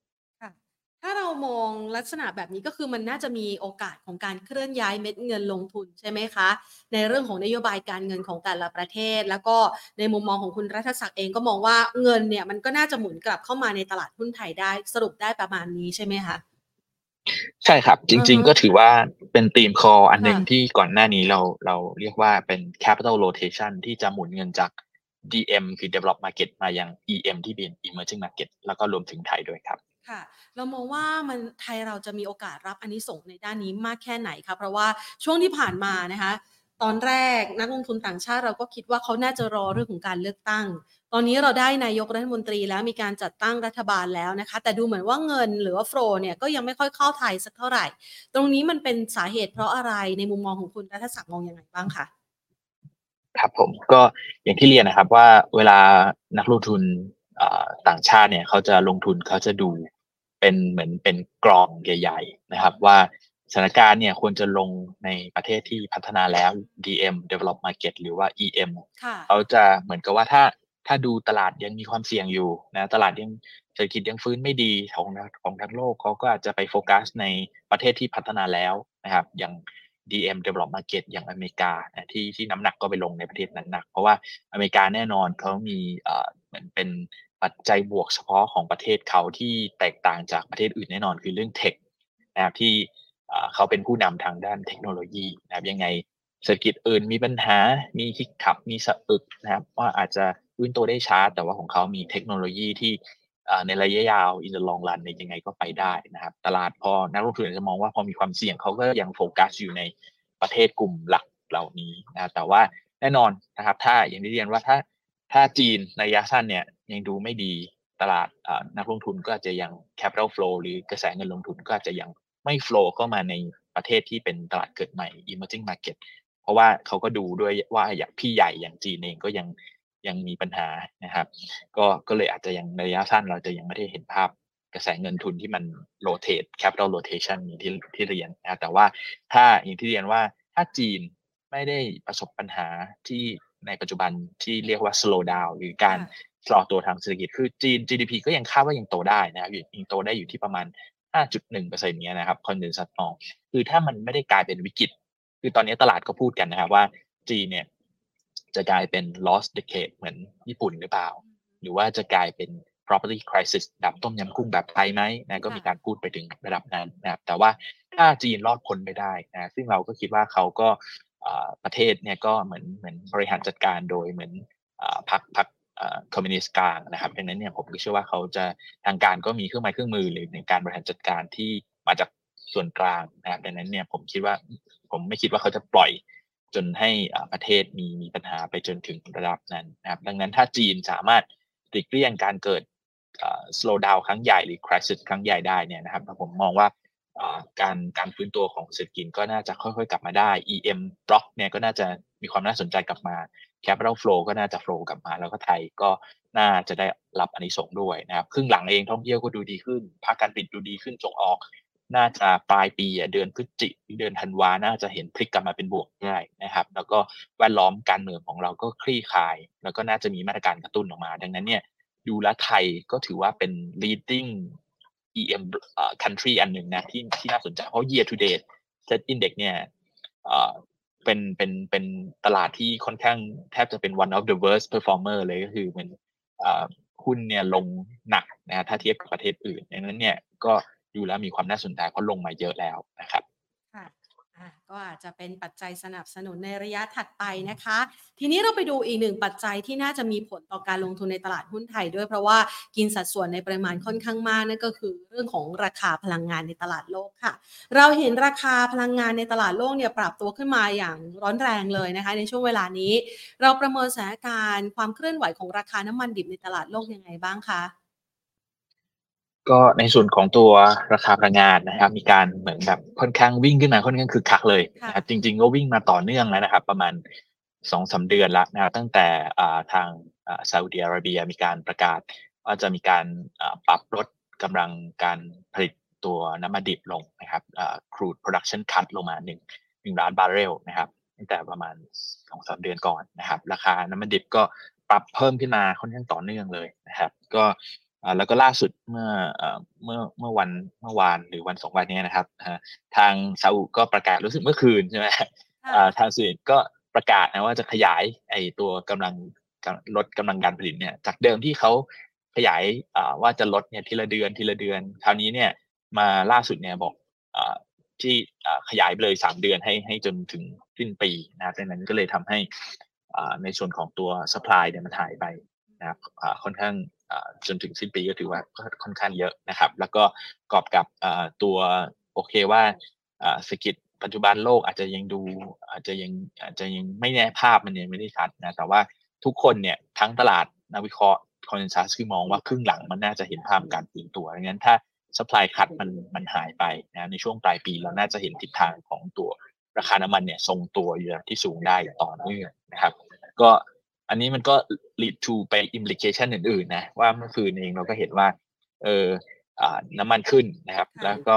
มองลักษณะแบบนี้ก็คือมันน่าจะมีโอกาสของการเคลื่อนย้ายเม็ดเงินลงทุนใช่ไหมคะ ในเรื่องของนโยบายการเงินของแต่ละประเทศ แล้วก็ในมุมมองของคุณรัฐศักดิ์เองก็มองว่าเงินเนี่ยมันก็น่าจะหมุนกลับเข้ามาในตลาดหุ้นไทยได้สรุปได้ประมาณนี้ใช่ไหมคะใช่ครับจริง ๆ ก็ถือว่าเป็นธีมคออันหนึ่งที่ก่อนหน้านี้เราเราเรียกว่าเป็น capital rotation ที่จะหมุนเงินจาก DM คือ develop market มายัง EM ที่เป็น emerging market แล้วก็รวมถึงไทยด้วยครับ ค่ะเรามองว่ามันไทยเราจะมีโอกาสรับอันนี้ส่งในด้านนี้มากแค่ไหนคะเพราะว่าช่วงที่ผ่านมานะคะตอนแรกนักลงทุนต่างชาติเราก็คิดว่าเขาน่าจะรอเรื่องของการเลือกตั้ง ตอนนี้เราได้นายกรัฐมนตรีแล้วมีการจัดตั้งรัฐบาลแล้วนะคะ แต่ดูเหมือนว่าเงินหรือว่าโฟลเนี่ยก็ยังไม่ค่อยเข้าไทยสักเท่าไหร่ ตรงนี้มันเป็นสาเหตุเพราะอะไรในมุมมองของคุณรัฐศักดิ์มองยังไงบ้างคะครับผมก็อย่างที่เรียนนะครับว่าเวลานักลงทุนต่างชาติเนี่ยเขาจะลงทุนเขาจะดู เป็นเหมือนเป็นกรองใหญ่ ๆ นะครับ ว่าสถานการณ์เนี่ยควรจะลงในประเทศที่พัฒนาแล้ว DM develop market หรือว่า EM เขาจะเหมือนกับว่าถ้าถ้าดูตลาดยังมีความเสี่ยงอยู่นะตลาดยังเศรษฐกิจยังฟื้นไม่ดีของของทั้งโลกเขาก็อาจจะไปโฟกัสในประเทศที่พัฒนาแล้วนะครับ อย่าง DM develop market อย่างอเมริกาที่ที่น้ำหนักก็ไปลงในประเทศนั้นหนัก เพราะว่าอเมริกาแน่นอนเขามีเหมือนเป็น ปัจจัยบวกเฉพาะของประเทศเขาที่แตกต่างจากประเทศอื่นแน่นอนคือเรื่อง tech นะครับที่เขาเป็นผู้นำทางด้านเทคโนโลยีนะครับยังไงเศรษฐกิจอื่นมีปัญหา มี hiccup มีสะอึกนะครับว่าอาจจะฟื้นตัวได้ช้า แต่ว่าของเขามีเทคโนโลยีที่ในระยะยาว in the long run ในยังไงก็ไปได้นะครับ ตลาดพอนักลงทุนจะมองว่าพอมีความเสี่ยงเขาก็ยังโฟกัสอยู่ในประเทศกลุ่มหลักเหล่านี้นะแต่ว่าแน่นอนนะครับ ถ้าอย่างที่เรียนว่าถ้าถ้าจีนในระยะสั้นเนี่ย ยังดูไม่ดีตลาดนักลงทุนก็อาจจะยัง capital flow หรือกระแสเงินลงทุนก็อาจจะยังไม่ flow เข้ามาในประเทศที่เป็นตลาดเกิดใหม่ emerging market เพราะว่าเขาก็ดูด้วยว่าอย่างพี่ใหญ่อย่างจีนเองก็ยังยังมีปัญหานะครับ ก็ก็เลยอาจจะยังระยะสั้นเราจะยังไม่ได้เห็นภาพกระแสเงินทุนที่มัน rotate capital rotation อย่างที่ที่เรียนนะแต่ว่าถ้าอย่างที่เรียนว่าถ้าจีนไม่ได้ประสบปัญหาที่ในปัจจุบันที่เรียกว่า slow down หรือการ ชะลอตัวทางเศรษฐกิจคือจีน GDP ก็ยังคาดว่ายังโตได้นะครับยังโตได้อยู่ที่ประมาณ 5.1%เนี้ยนะครับคอนเดนซัตมองคือถ้ามันไม่ได้กลายเป็นวิกฤต คือตอนนี้ตลาดก็พูดกันนะครับว่าจีนเนี่ยจะกลายเป็น lost decade เหมือนญี่ปุ่นหรือเปล่า หรือว่าจะกลายเป็น property crisis ดับต้มยำกุ้งแบบไทยไหมนะก็มีการพูดไปถึงระดับนั้นนะครับ แต่ว่าถ้าจีนรอดพ้นไปได้นะซึ่งเราก็คิดว่าเขาก็ประเทศเนี่ยก็เหมือนเหมือนบริหารจัดการโดยเหมือนพรรคพรร คอมมิวนิสต์กลางนะครับดังนั้นเนี่ยผมก็เชื่อว่าเขาจะทางการก็มีเครื่องไม้เครื่องมือหรือในการบริหารจัดการที่มาจากส่วนกลางนะครับดังนั้นเนี่ยผมคิดว่าผมไม่คิดว่าเขาจะปล่อยจนให้ประเทศมีมีปัญหาไปจนถึงระดับนั้นนะครับ ดังนั้นถ้าจีนสามารถหลีกเลี่ยงการเกิด slow down ครั้งใหญ่หรือ crisis ครั้งใหญ่ได้เนี่ยนะครับผมมองว่า การการฟื้นตัวของเศรษฐกิจก็น่าจะค่อยๆ กลับมาได้ EM block เนี่ยก็น่าจะมีความน่าสนใจกลับมา capital flow ก็น่าจะ flow กลับมา แล้วก็ไทยก็น่าจะได้รับอันนี้ส่งด้วยนะครับครึ่งหลังเองท่องเที่ยวก็ดูดีขึ้นภาคการผลิตดูดีขึ้นส่งออก น่าจะปลายปีเดือนพฤศจิกเดือนธันวาน่าจะเห็นพลิกกลับมาเป็นบวกได้นะครับ แล้วก็แวดล้อมการเมืองของเราก็คลี่คลาย แล้วก็น่าจะมีมาตรการกระตุ้นออกมา ดังนั้นเนี่ยดูแลไทยก็ถือว่าเป็น leading EM country อันหนึ่งนะที่ที่น่าสนใจเพราะ year to date set index เนี่ยเป็นเป็นเป็นตลาดที่ค่อนข้างแทบจะเป็น one of the worst performer เลยก็คือเหมือนหุ้นเนี่ยลงหนักนะถ้าเทียบกับประเทศอื่นดังนั้นเนี่ยก็ดูแล้วมีความน่าสนใจเพราะลงมาเยอะแล้วนะครับ ก็อาจจะเป็นปัจจัยสนับสนุนในระยะถัดไปนะคะ ทีนี้เราไปดูอีกหนึ่งปัจจัยที่น่าจะมีผลต่อการลงทุนในตลาดหุ้นไทยด้วยเพราะว่ากินสัดส่วนในปริมาณค่อนข้างมากนั่นก็คือเรื่องของราคาพลังงานในตลาดโลกค่ะ เราเห็นราคาพลังงานในตลาดโลกเนี่ยปรับตัวขึ้นมาอย่างร้อนแรงเลยนะคะ ในช่วงเวลานี้ เราประเมินสถานการณ์ความเคลื่อนไหวของราคาน้ำมันดิบในตลาดโลกยังไงบ้างคะ ก็ในส่วนของตัวราคาพลังงานนะครับ มีการเหมือนแบบค่อนข้างวิ่งขึ้นมาค่อนข้างคึกคักเลยนะครับจริง ๆ ก็วิ่งมาต่อเนื่องแล้วนะครับ ประมาณสองสามเดือนละนะครับตั้งแต่ทางซาอุดิอาระเบียมีการประกาศ ว่าจะมีการปรับลดกำลังการผลิตตัวน้ำมันดิบลงนะครับ crude production cut ลงมาหนึ่งหนึ่งล้านบาร์เรลนะครับตั้งแต่ประมาณสองสามเดือนก่อนนะครับ ราคาน้ำมันดิบก็ปรับเพิ่มขึ้นมาค่อนข้างต่อเนื่องเลยนะครับ ก็ แล้วก็ล่าสุดเมื่อเมื่อเมื่อวันเมื่อวานหรือวันสองวันนี้นะครับทางซาอุก็ประกาศรู้สึกเมื่อคืนใช่ไหมทางสื่อก็ประกาศนะว่าจะขยายไอ้ตัวกำลังลดกำลังการผลิตเนี่ย จากเดิมที่เขาขยายว่าจะลดเนี่ยทีละเดือนทีละเดือน คราวนี้เนี่ยมาล่าสุดเนี่ยบอกที่ขยายไปเลยสามเดือนให้ให้จนถึงสิ้นปีนะดังนั้นก็เลยทำให้ในส่วนของตัวสป라이เนี่ยมันหายไปนะครับค่อนข้าง จนถึงสิ้นปีก็ถือว่าค่อนข้างเยอะนะครับ แล้วก็กอบกับตัวโอเคว่าเศรษฐกิจปัจจุบันโลกอาจจะยังดูอาจจะยังอาจจะยังไม่แน่ภาพมันยังไม่ได้ชัดนะแต่ว่าทุกคนเนี่ยทั้งตลาดนักวิเคราะห์คอนเซนแซสคือมองว่าครึ่งหลังมันน่าจะเห็นภาพการตื่นตัวดังนั้นถ้าสป라이คัดมันมันหายไปนะในช่วงปลายปีเราน่าจะเห็นทิศทางของตัวราคาน้ำมันเนี่ยทรงตัวอยู่ที่สูงได้ต่อเนื่องนะครับ ก็ อันนี้มันก็ lead to ไป implication อื่นๆนะว่าเมื่อคืนเองเราก็เห็นว่า เออน้ำมันขึ้นนะครับ แล้วก็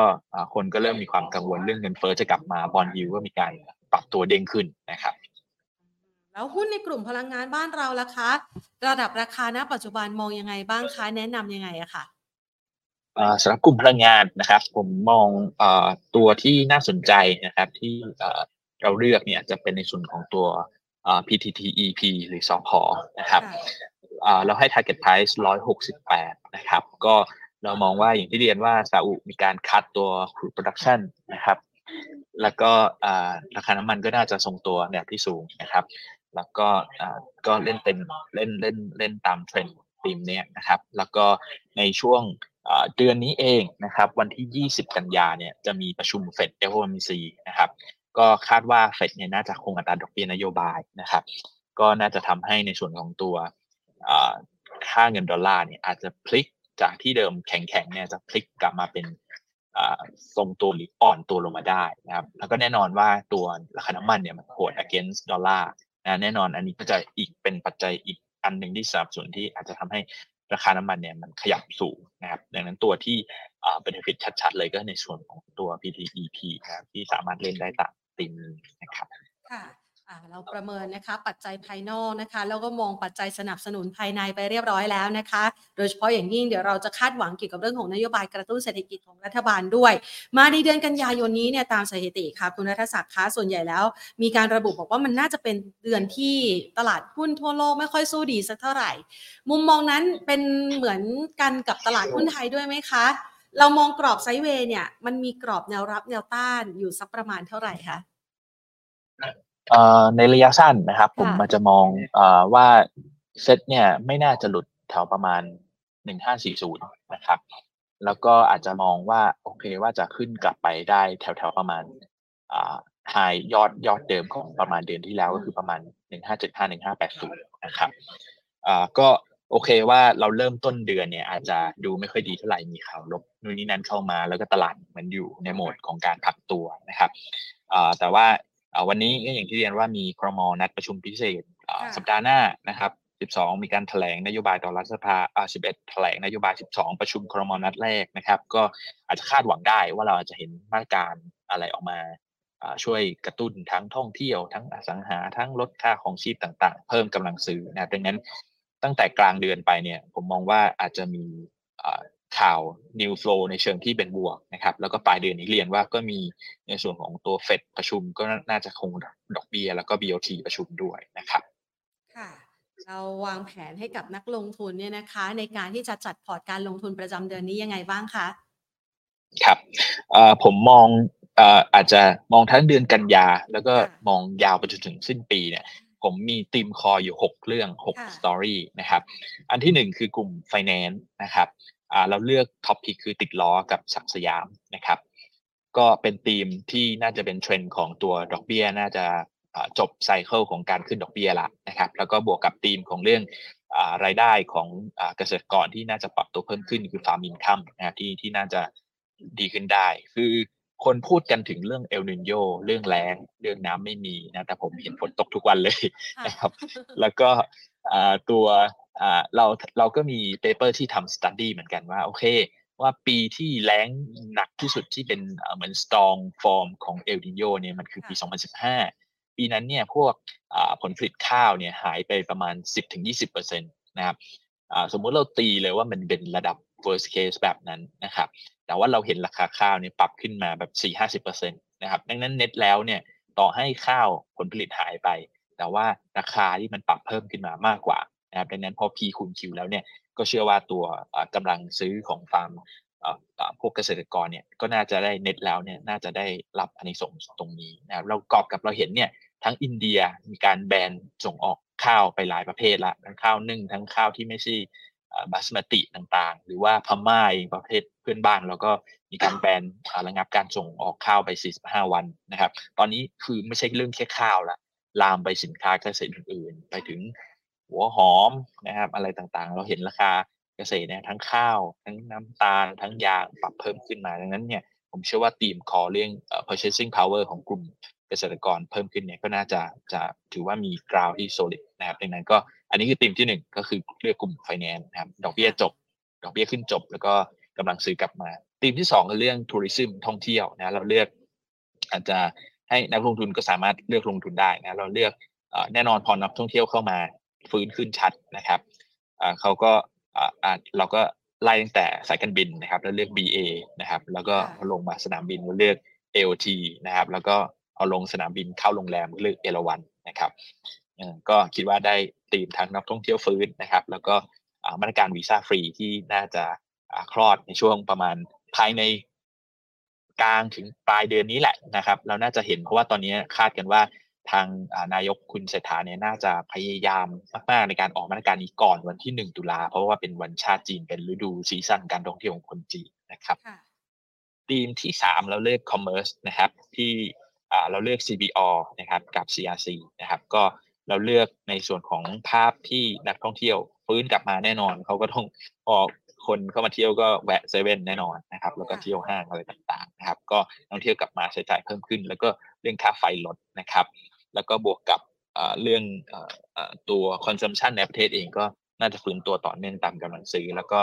คนก็เริ่มมีความกังวลเรื่องเงินเฟ้อจะกลับมาบอลยูก็มีการปรับตัวเด้งขึ้นนะครับ แล้วหุ้นในกลุ่มพลังงานบ้านเราล่ะคะ ระดับราคาณปัจจุบันมองยังไงบ้างคะแนะนํำยังไงอะคะ่ะสำหรับกลุ่มพลังงานนะครับ ผมมองอตัวที่น่าสนใจนะครับ ที่เราเลือกเนี่ยจะเป็นในส่วนของตัว PTTEP หรือสพนะครับเราให้ target price 168 นะครับ ก็เรามองว่าอย่างที่เรียนว่าซาอุมีการคัดตัว crude production นะครับ แล้วก็ราคาน้ำมันก็น่าจะทรงตัวแนวที่สูงนะครับ แล้วก็ก็เล่นเป็นเล่นเล่นเล่นตามเทรนด์ธีมเนี้ยนะครับ แล้วก็ในช่วงเดือนนี้เองนะครับ วันที่ 20 กันยาเนี่ยจะมีประชุมเฟด FOMC นะครับ ก็คาดว่าเฟดเนี่ยน่าจะคงอัตราดอกเบี้ยนโยบายนะครับ ก็น่าจะทำให้ในส่วนของตัวค่าเงินดอลลาร์เนี่ยอาจจะพลิกจากที่เดิมแข็งๆเนี่ยจะพลิกกลับมาเป็นทรงตัวหรืออ่อนตัวลงมาได้นะครับ แล้วก็แน่นอนว่าตัวราคาน้ำมันเนี่ยมันโหด against ดอลลาร์นะแน่นอนอันนี้ก็จะอีกเป็นปัจจัยอีกอันหนึ่งที่สนับสนุนที่อาจจะทำให้ราคาน้ำมันเนี่ยมันขยับสูงนะครับ ดังนั้นตัวที่อ่า benefit ชัดๆ เลยก็ในส่วนของตัว PTEP นะครับที่สามารถเล่นได้ตาม ตีมนะครับค่ะเราประเมินนะคะปัจจัยภายนอกนะคะแล้วก็มองปัจจัยสนับสนุนภายในไปเรียบร้อยแล้วนะคะ โดยเฉพาะอย่างยิ่งเดี๋ยวเราจะคาดหวังเกี่ยวกับเรื่องของนโยบายกระตุ้นเศรษฐกิจของรัฐบาลด้วย มาในเดือนกันยายนนี้เนี่ยตามสถิติค่ะคุณรัฐศักดิ์คะส่วนใหญ่แล้ว มีการระบุบอกว่ามันน่าจะเป็นเดือนที่ตลาดหุ้นทั่วโลกไม่ค่อยสู้ดีสักเท่าไหร่ มุมมองนั้นเป็นเหมือนกันกับตลาดหุ้นไทยด้วยไหมคะ เรามองกรอบไซด์เวย์เนี่ย มันมีกรอบแนวรับแนวต้านอยู่สักประมาณเท่าไหร่คะในระยะสั้นนะครับ ผมมันจะมองว่าเซตเนี่ยไม่น่าจะหลุดแถวประมาณ1540นะครับ แล้วก็อาจจะมองว่าโอเคว่าจะขึ้นกลับไปได้แถวๆประมาณไฮยอดยอดเดิมของประมาณเดือนที่แล้วก็คือประมาณ1575 1580นะครับก็ โอเคว่าเราเริ่มต้นเดือนเนี่ย อาจจะดูไม่ค่อยดีเท่าไหร่มีข่าวลบนู่นนี่นั่นเข้ามา แล้วก็ตลาดมันอยู่ในโหมดของการพักตัวนะครับแต่ว่าวันนี้ก็อย่างที่เรียนว่ามีครมนัดประชุมพิเศษสัปดาห์หน้านะครับ12 มีการแถลงนโยบายต่อรัฐสภาอ่า11 แถลงนโยบาย 12 ประชุมครมนัดแรกนะครับ ก็อาจจะคาดหวังได้ว่าเราอาจจะเห็นมาตรการอะไรออกมาช่วยกระตุ้นทั้งท่องเที่ยวทั้งอสังหาทั้งลดค่าของชีพต่าง ๆ เพิ่มกำลังซื้อนะดังนั้น ตั้งแต่กลางเดือนไปเนี่ยผมมองว่าอาจจะมีข่าว new flow ในเชิงที่เป็นบวกนะครับแล้วก็ปลายเดือนนี้เรียนว่าก็มีในส่วนของตัวเฟดประชุมก็น่าจะคงดอกเบีย้ยแล้วก็ BOT ประชุมด้วยนะครับค่ะเราวางแผนให้กับนักลงทุนเนี่ยนะคะ ในการที่จะจัดพอร์ตการลงทุนประจำเดือนนี้ยังไงบ้างคะครับผมมองอาจจะมองทั้งเดือนกันยา แล้วก็มองยาวไปจนถึงสิ้นปีเนี่ย ผมมี theme core อยู่ 6 เรื่อง6 story นะครับ อันที่ 1 คือกลุ่ม Finance นะครับเราเลือก top pick คือติดล้อกับศักดิ์สยามนะครับ ก็เป็นธีมที่น่าจะเป็นเทรนด์ของตัวดอกเบี้ยน่าจะจบ cycle ของการขึ้นดอกเบี้ยละนะครับ แล้วก็บวกกับธีมของเรื่องรายได้ของเกษตรกรที่น่าจะปรับตัวเพิ่มขึ้นคือ farm income นะครับที่ที่น่าจะดีขึ้นได้ คือ คนพูดกันถึงเรื่องเอลนีโญเรื่องแล้งเรื่องน้ำไม่มีนะแต่ผมเห็นฝนตกทุกวันเลยนะครับ แล้วก็ตัวเราเราก็มี paper ที่ทำ study เหมือนกันว่าโอเค ว่าปีที่แล้งหนักที่สุดที่เป็นเหมือน strong form ของเอลนีโญเนี่ยมันคือปี 2015 ปีนั้นเนี่ยพวกผลผลิตข้าวเนี่ยหายไปประมาณ 10-20%นะครับสมมุติเราตีเลยว่ามันเป็นระดับ worst case แบบนั้นนะครับ แต่ว่าเราเห็นราคาข้าวเนี่ยปรับขึ้นมาแบบ4-50%นะครับดังนั้นเน็ตแล้วเนี่ยต่อให้ข้าวผลผลิตหายไป แต่ว่าราคาที่มันปรับเพิ่มขึ้นมามากกว่านะครับดังนั้นพอ P คูณ Q แล้วเนี่ยก็เชื่อว่าตัวกำลังซื้อของฟาร์มพวกเกษตรกรเนี่ยก็น่าจะได้เน็ตแล้วเนี่ยน่าจะได้รับอันนี้ส่งตรงนี้นะครับเรากอบกับเราเห็นเนี่ยทั้งอินเดียมีการแบนส่งออกข้าวไปหลายประเภทละทั้งข้าวนึ่งทั้งข้าวที่ไม่ใช่ บาสมาติต่างๆ หรือว่าพม่าเองประเภทเพื่อนบ้านแล้วก็มีการแบนระงับการส่งออกข้าวไป 45 วันนะครับ ตอนนี้คือไม่ใช่เรื่องแค่ข้าวละลามไปสินค้าเกษตรอื่นๆ ไปถึงหัวหอมนะครับอะไรต่างๆ เราเห็นราคาเกษตรเนี่ยทั้งข้าว ทั้งน้ำตาล ทั้งยางปรับเพิ่มขึ้นมาดังนั้นเนี่ยผมเชื่อว่าตีมคอเรื่อง purchasing power ของกลุ่มเกษตรกรเพิ่มขึ้นเนี่ยก็น่าจะจะถือว่ามีกราวที่ solid นะครับดังนั้นก็ อันนี้คือตีมที่หนึ่งก็คือเลือกกลุ่ม finance นะครับดอกเบี้ยจบ ดอกเบี้ยขึ้นจบ แล้วก็กำลังซื้อกลับมาตีมที่สองคือเรื่องทัวริซึมท่องเที่ยวนะเราเลือก อาจจะให้นักลงทุนก็สามารถเลือกลงทุนได้นะเราเลือกแน่นอนพอนักท่องเที่ยวเข้ามาฟื้นขึ้นชัดนะครับเขาก็เราก็ไล่ตั้งแต่สายการบินนะครับแล้วเลือก BA นะครับแล้วก็ลงมาสนามบินเลือก AOT นะครับแล้วก็เอาลงสนามบินเข้าโรงแรมเลือกเอราวันนะครับ ก็คิดว่าได้ตีมทั้งนักท่องเที่ยวฟื้นนะครับ แล้วก็มาตรการวีซ่าฟรีที่น่าจะคลอดในช่วงประมาณภายในกลางถึงปลายเดือนนี้แหละนะครับ เราน่าจะเห็นเพราะว่าตอนนี้คาดกันว่าทางนายกคุณเศรษฐาเนี่ยน่าจะพยายามมากๆในการออกมาตรการนี้ก่อนวันที่หนึ่งตุลาเพราะว่าเป็นวันชาติจีนเป็นฤดู season การท่องเที่ยวของคนจีนนะครับธีมที่สามเราเลือก commerce นะครับ ที่เราเลือก CPALL นะครับกับ CRC นะครับ ก็ เราเลือกในส่วนของภาพที่นักท่องเที่ยวฟื้นกลับมาแน่นอนเขาก็ต้องออกคนเข้ามาเที่ยวก็แวะเซเว่นแน่นอนนะครับ แล้วก็เที่ยวห้างอะไรต่างๆนะครับ ก็นักท่องเที่ยวกลับมาใช้จ่ายเพิ่มขึ้น แล้วก็เรื่องค่าไฟลดนะครับ แล้วก็บวกกับเรื่องตัว consumption ในประเทศเองก็น่าจะฟื้นตัวต่อเนื่องตามกำลังซื้อ แล้วก็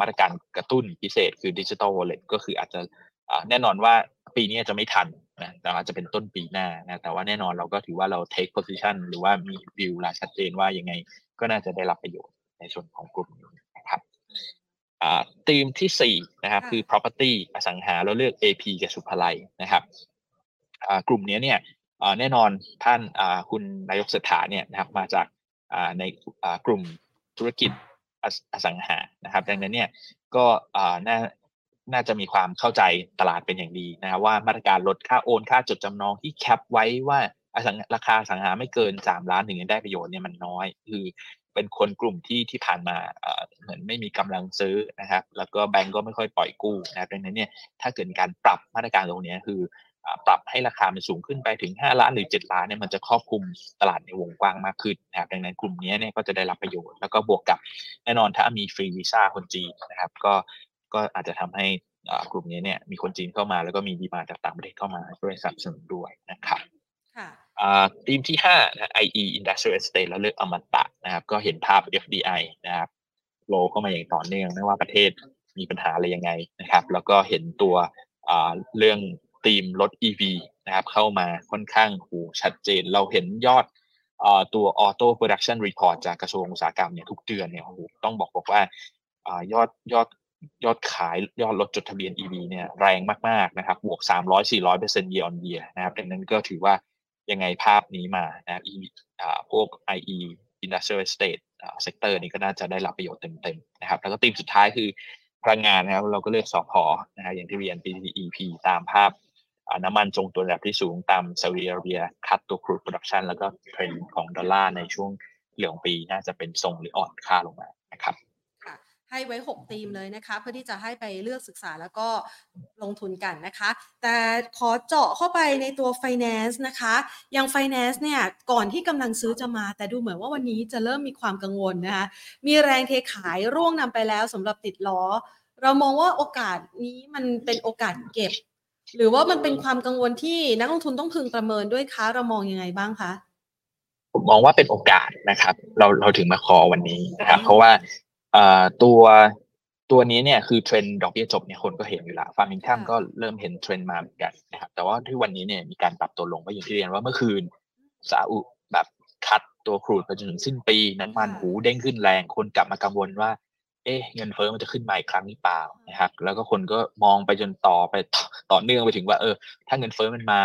มาตรการกระตุ้นพิเศษคือดิจิทัลวอลเล็ตก็คืออาจจะแน่นอนว่าปีนี้จะไม่ทัน นะแต่อาจจะเป็นต้นปีหน้านะแต่ว่าแน่นอนเราก็ถือว่าเรา take position หรือว่ามีวิวลาชัดเจนว่ายังไงก็น่าจะได้รับประโยชน์ในส่วนของกลุ่มนี้นะครับธีมที่สี่นะครับคือ property อสังหาเราเลือก AP กับสุภาลัยนะครับกลุ่มนี้เนี่ยแน่นอนท่านคุณนายกเศรษฐาเนี่ยนะครับมาจากในกลุ่มธุรกิจอสังหานะครับ ดังนั้นเนี่ยก็น่า น่าจะมีความเข้าใจตลาดเป็นอย่างดีนะครับว่ามาตรการลดค่าโอนค่าจดจำนองที่แคปไว้ว่าราคาสังหาไม่เกินสามล้านถึงจะได้ประโยชน์เนี่ยมันน้อย คือเป็นคนกลุ่มที่ที่ผ่านมาเหมือนไม่มีกำลังซื้อนะครับ แล้วก็แบงก์ก็ไม่ค่อยปล่อยกู้นะครับดังนั้นเนี่ยถ้าเกิดการปรับมาตรการตรงนี้คือปรับให้ราคามันสูงขึ้นไปถึง 5 ล้านหรือ 7 ล้านเนี่ยมันจะครอบคลุมตลาดในวงกว้างมากขึ้นนะครับดังนั้นกลุ่มนี้เนี่ยก็จะได้รับประโยชน์ แล้วก็บวกกับแน่นอนถ้ามีฟรีวีซ่าคนจีนนะครับ ก็ ก็อาจจะทำให้กลุ่มนี้เนี่ยมีคนจีนเข้ามาแล้วก็มีดีมาจากต่างประเทศเข้ามาช่วยสนับสนุนด้วยนะครับทีมที่5นะ IE Industrial Estate แล้วเลือกอมตะนะครับ ก็เห็นภาพ FDI นะครับโลเข้ามาอย่างต่อเนื่องไม่ว่าประเทศมีปัญหาอะไรยังไงนะครับ แล้วก็เห็นตัวเรื่องธีมรถ EV นะครับ เข้ามาค่อนข้างหูชัดเจน เราเห็นยอดตัว Auto Production Report จากกระทรวงอุตสาหกรรมเนี่ยทุกเดือนเนี่ยโอ้โหต้องบอกบอกว่ายอดยอด ยอดขายยอดรถจดทะเบียน EV เนี่ยแรงมากๆนะครับบวก 300-400เปอร์เซ็นต์ year on year นะครับดังนั้นก็ถือว่ายังไงภาพนี้มานะครับ EV พวก IE Industrial Estate Sector นี้ก็น่าจะได้รับประโยชน์เต็มๆนะครับแล้วก็ธีมสุดท้ายคือพลังงานนะครับเราก็เลือกสอพอนะครับอย่างที่เรียน PTTEP ตามภาพน้ำมันทรงตัวระดับที่สูงตามซาอุดิอาระเบีย cut ตัว crude production แล้วก็เทรนด์ของดอลลาร์ในช่วงเหลือของปีน่าจะเป็นทรงหรืออ่อนค่าลงมานะครับ ให้ไว้ 6 ธีมเลยนะคะ เพื่อที่จะให้ไปเลือกศึกษาแล้วก็ลงทุนกันนะคะ แต่ขอเจาะเข้าไปในตัว Finance นะคะอย่าง Finance เนี่ยก่อนที่กำลังซื้อจะมา แต่ดูเหมือนว่าวันนี้จะเริ่มมีความกังวลนะคะ มีแรงเทขายร่วงนำไปแล้วสำหรับติดล้อ เรามองว่าโอกาสนี้มันเป็นโอกาสเก็บ หรือว่ามันเป็นความกังวลที่นักลงทุนต้องพึงประเมินด้วยคะเรามองยังไงบ้างคะผมมองว่าเป็นโอกาสนะครับ เราเราถึงมา call วันนี้นะครับ เพราะว่า ตัวตัวนี้เนี่ยคือเทรนด์ดอกเบี้ยจบเนี่ยคนก็เห็นอยู่แล้ว farm income ก็เริ่มเห็นเทรนด์มาเหมือนกันนะครับ แต่ว่าที่วันนี้เนี่ยมีการปรับตัวลงก็อย่างที่เรียนว่าเมื่อคืนซาอุแบบ cut ตัว crude ไปจนถึงสิ้นปีน้ำมันหูเด้งขึ้นแรงคนกลับมากังวลว่า เอ๊ะเงินเฟ้อมันจะขึ้นมาอีกครั้งหรือเปล่านะครับ แล้วก็คนก็มองไปจนต่อไปต่อเนื่องไปถึงว่าเออ ถ้าเงินเฟ้อมันมา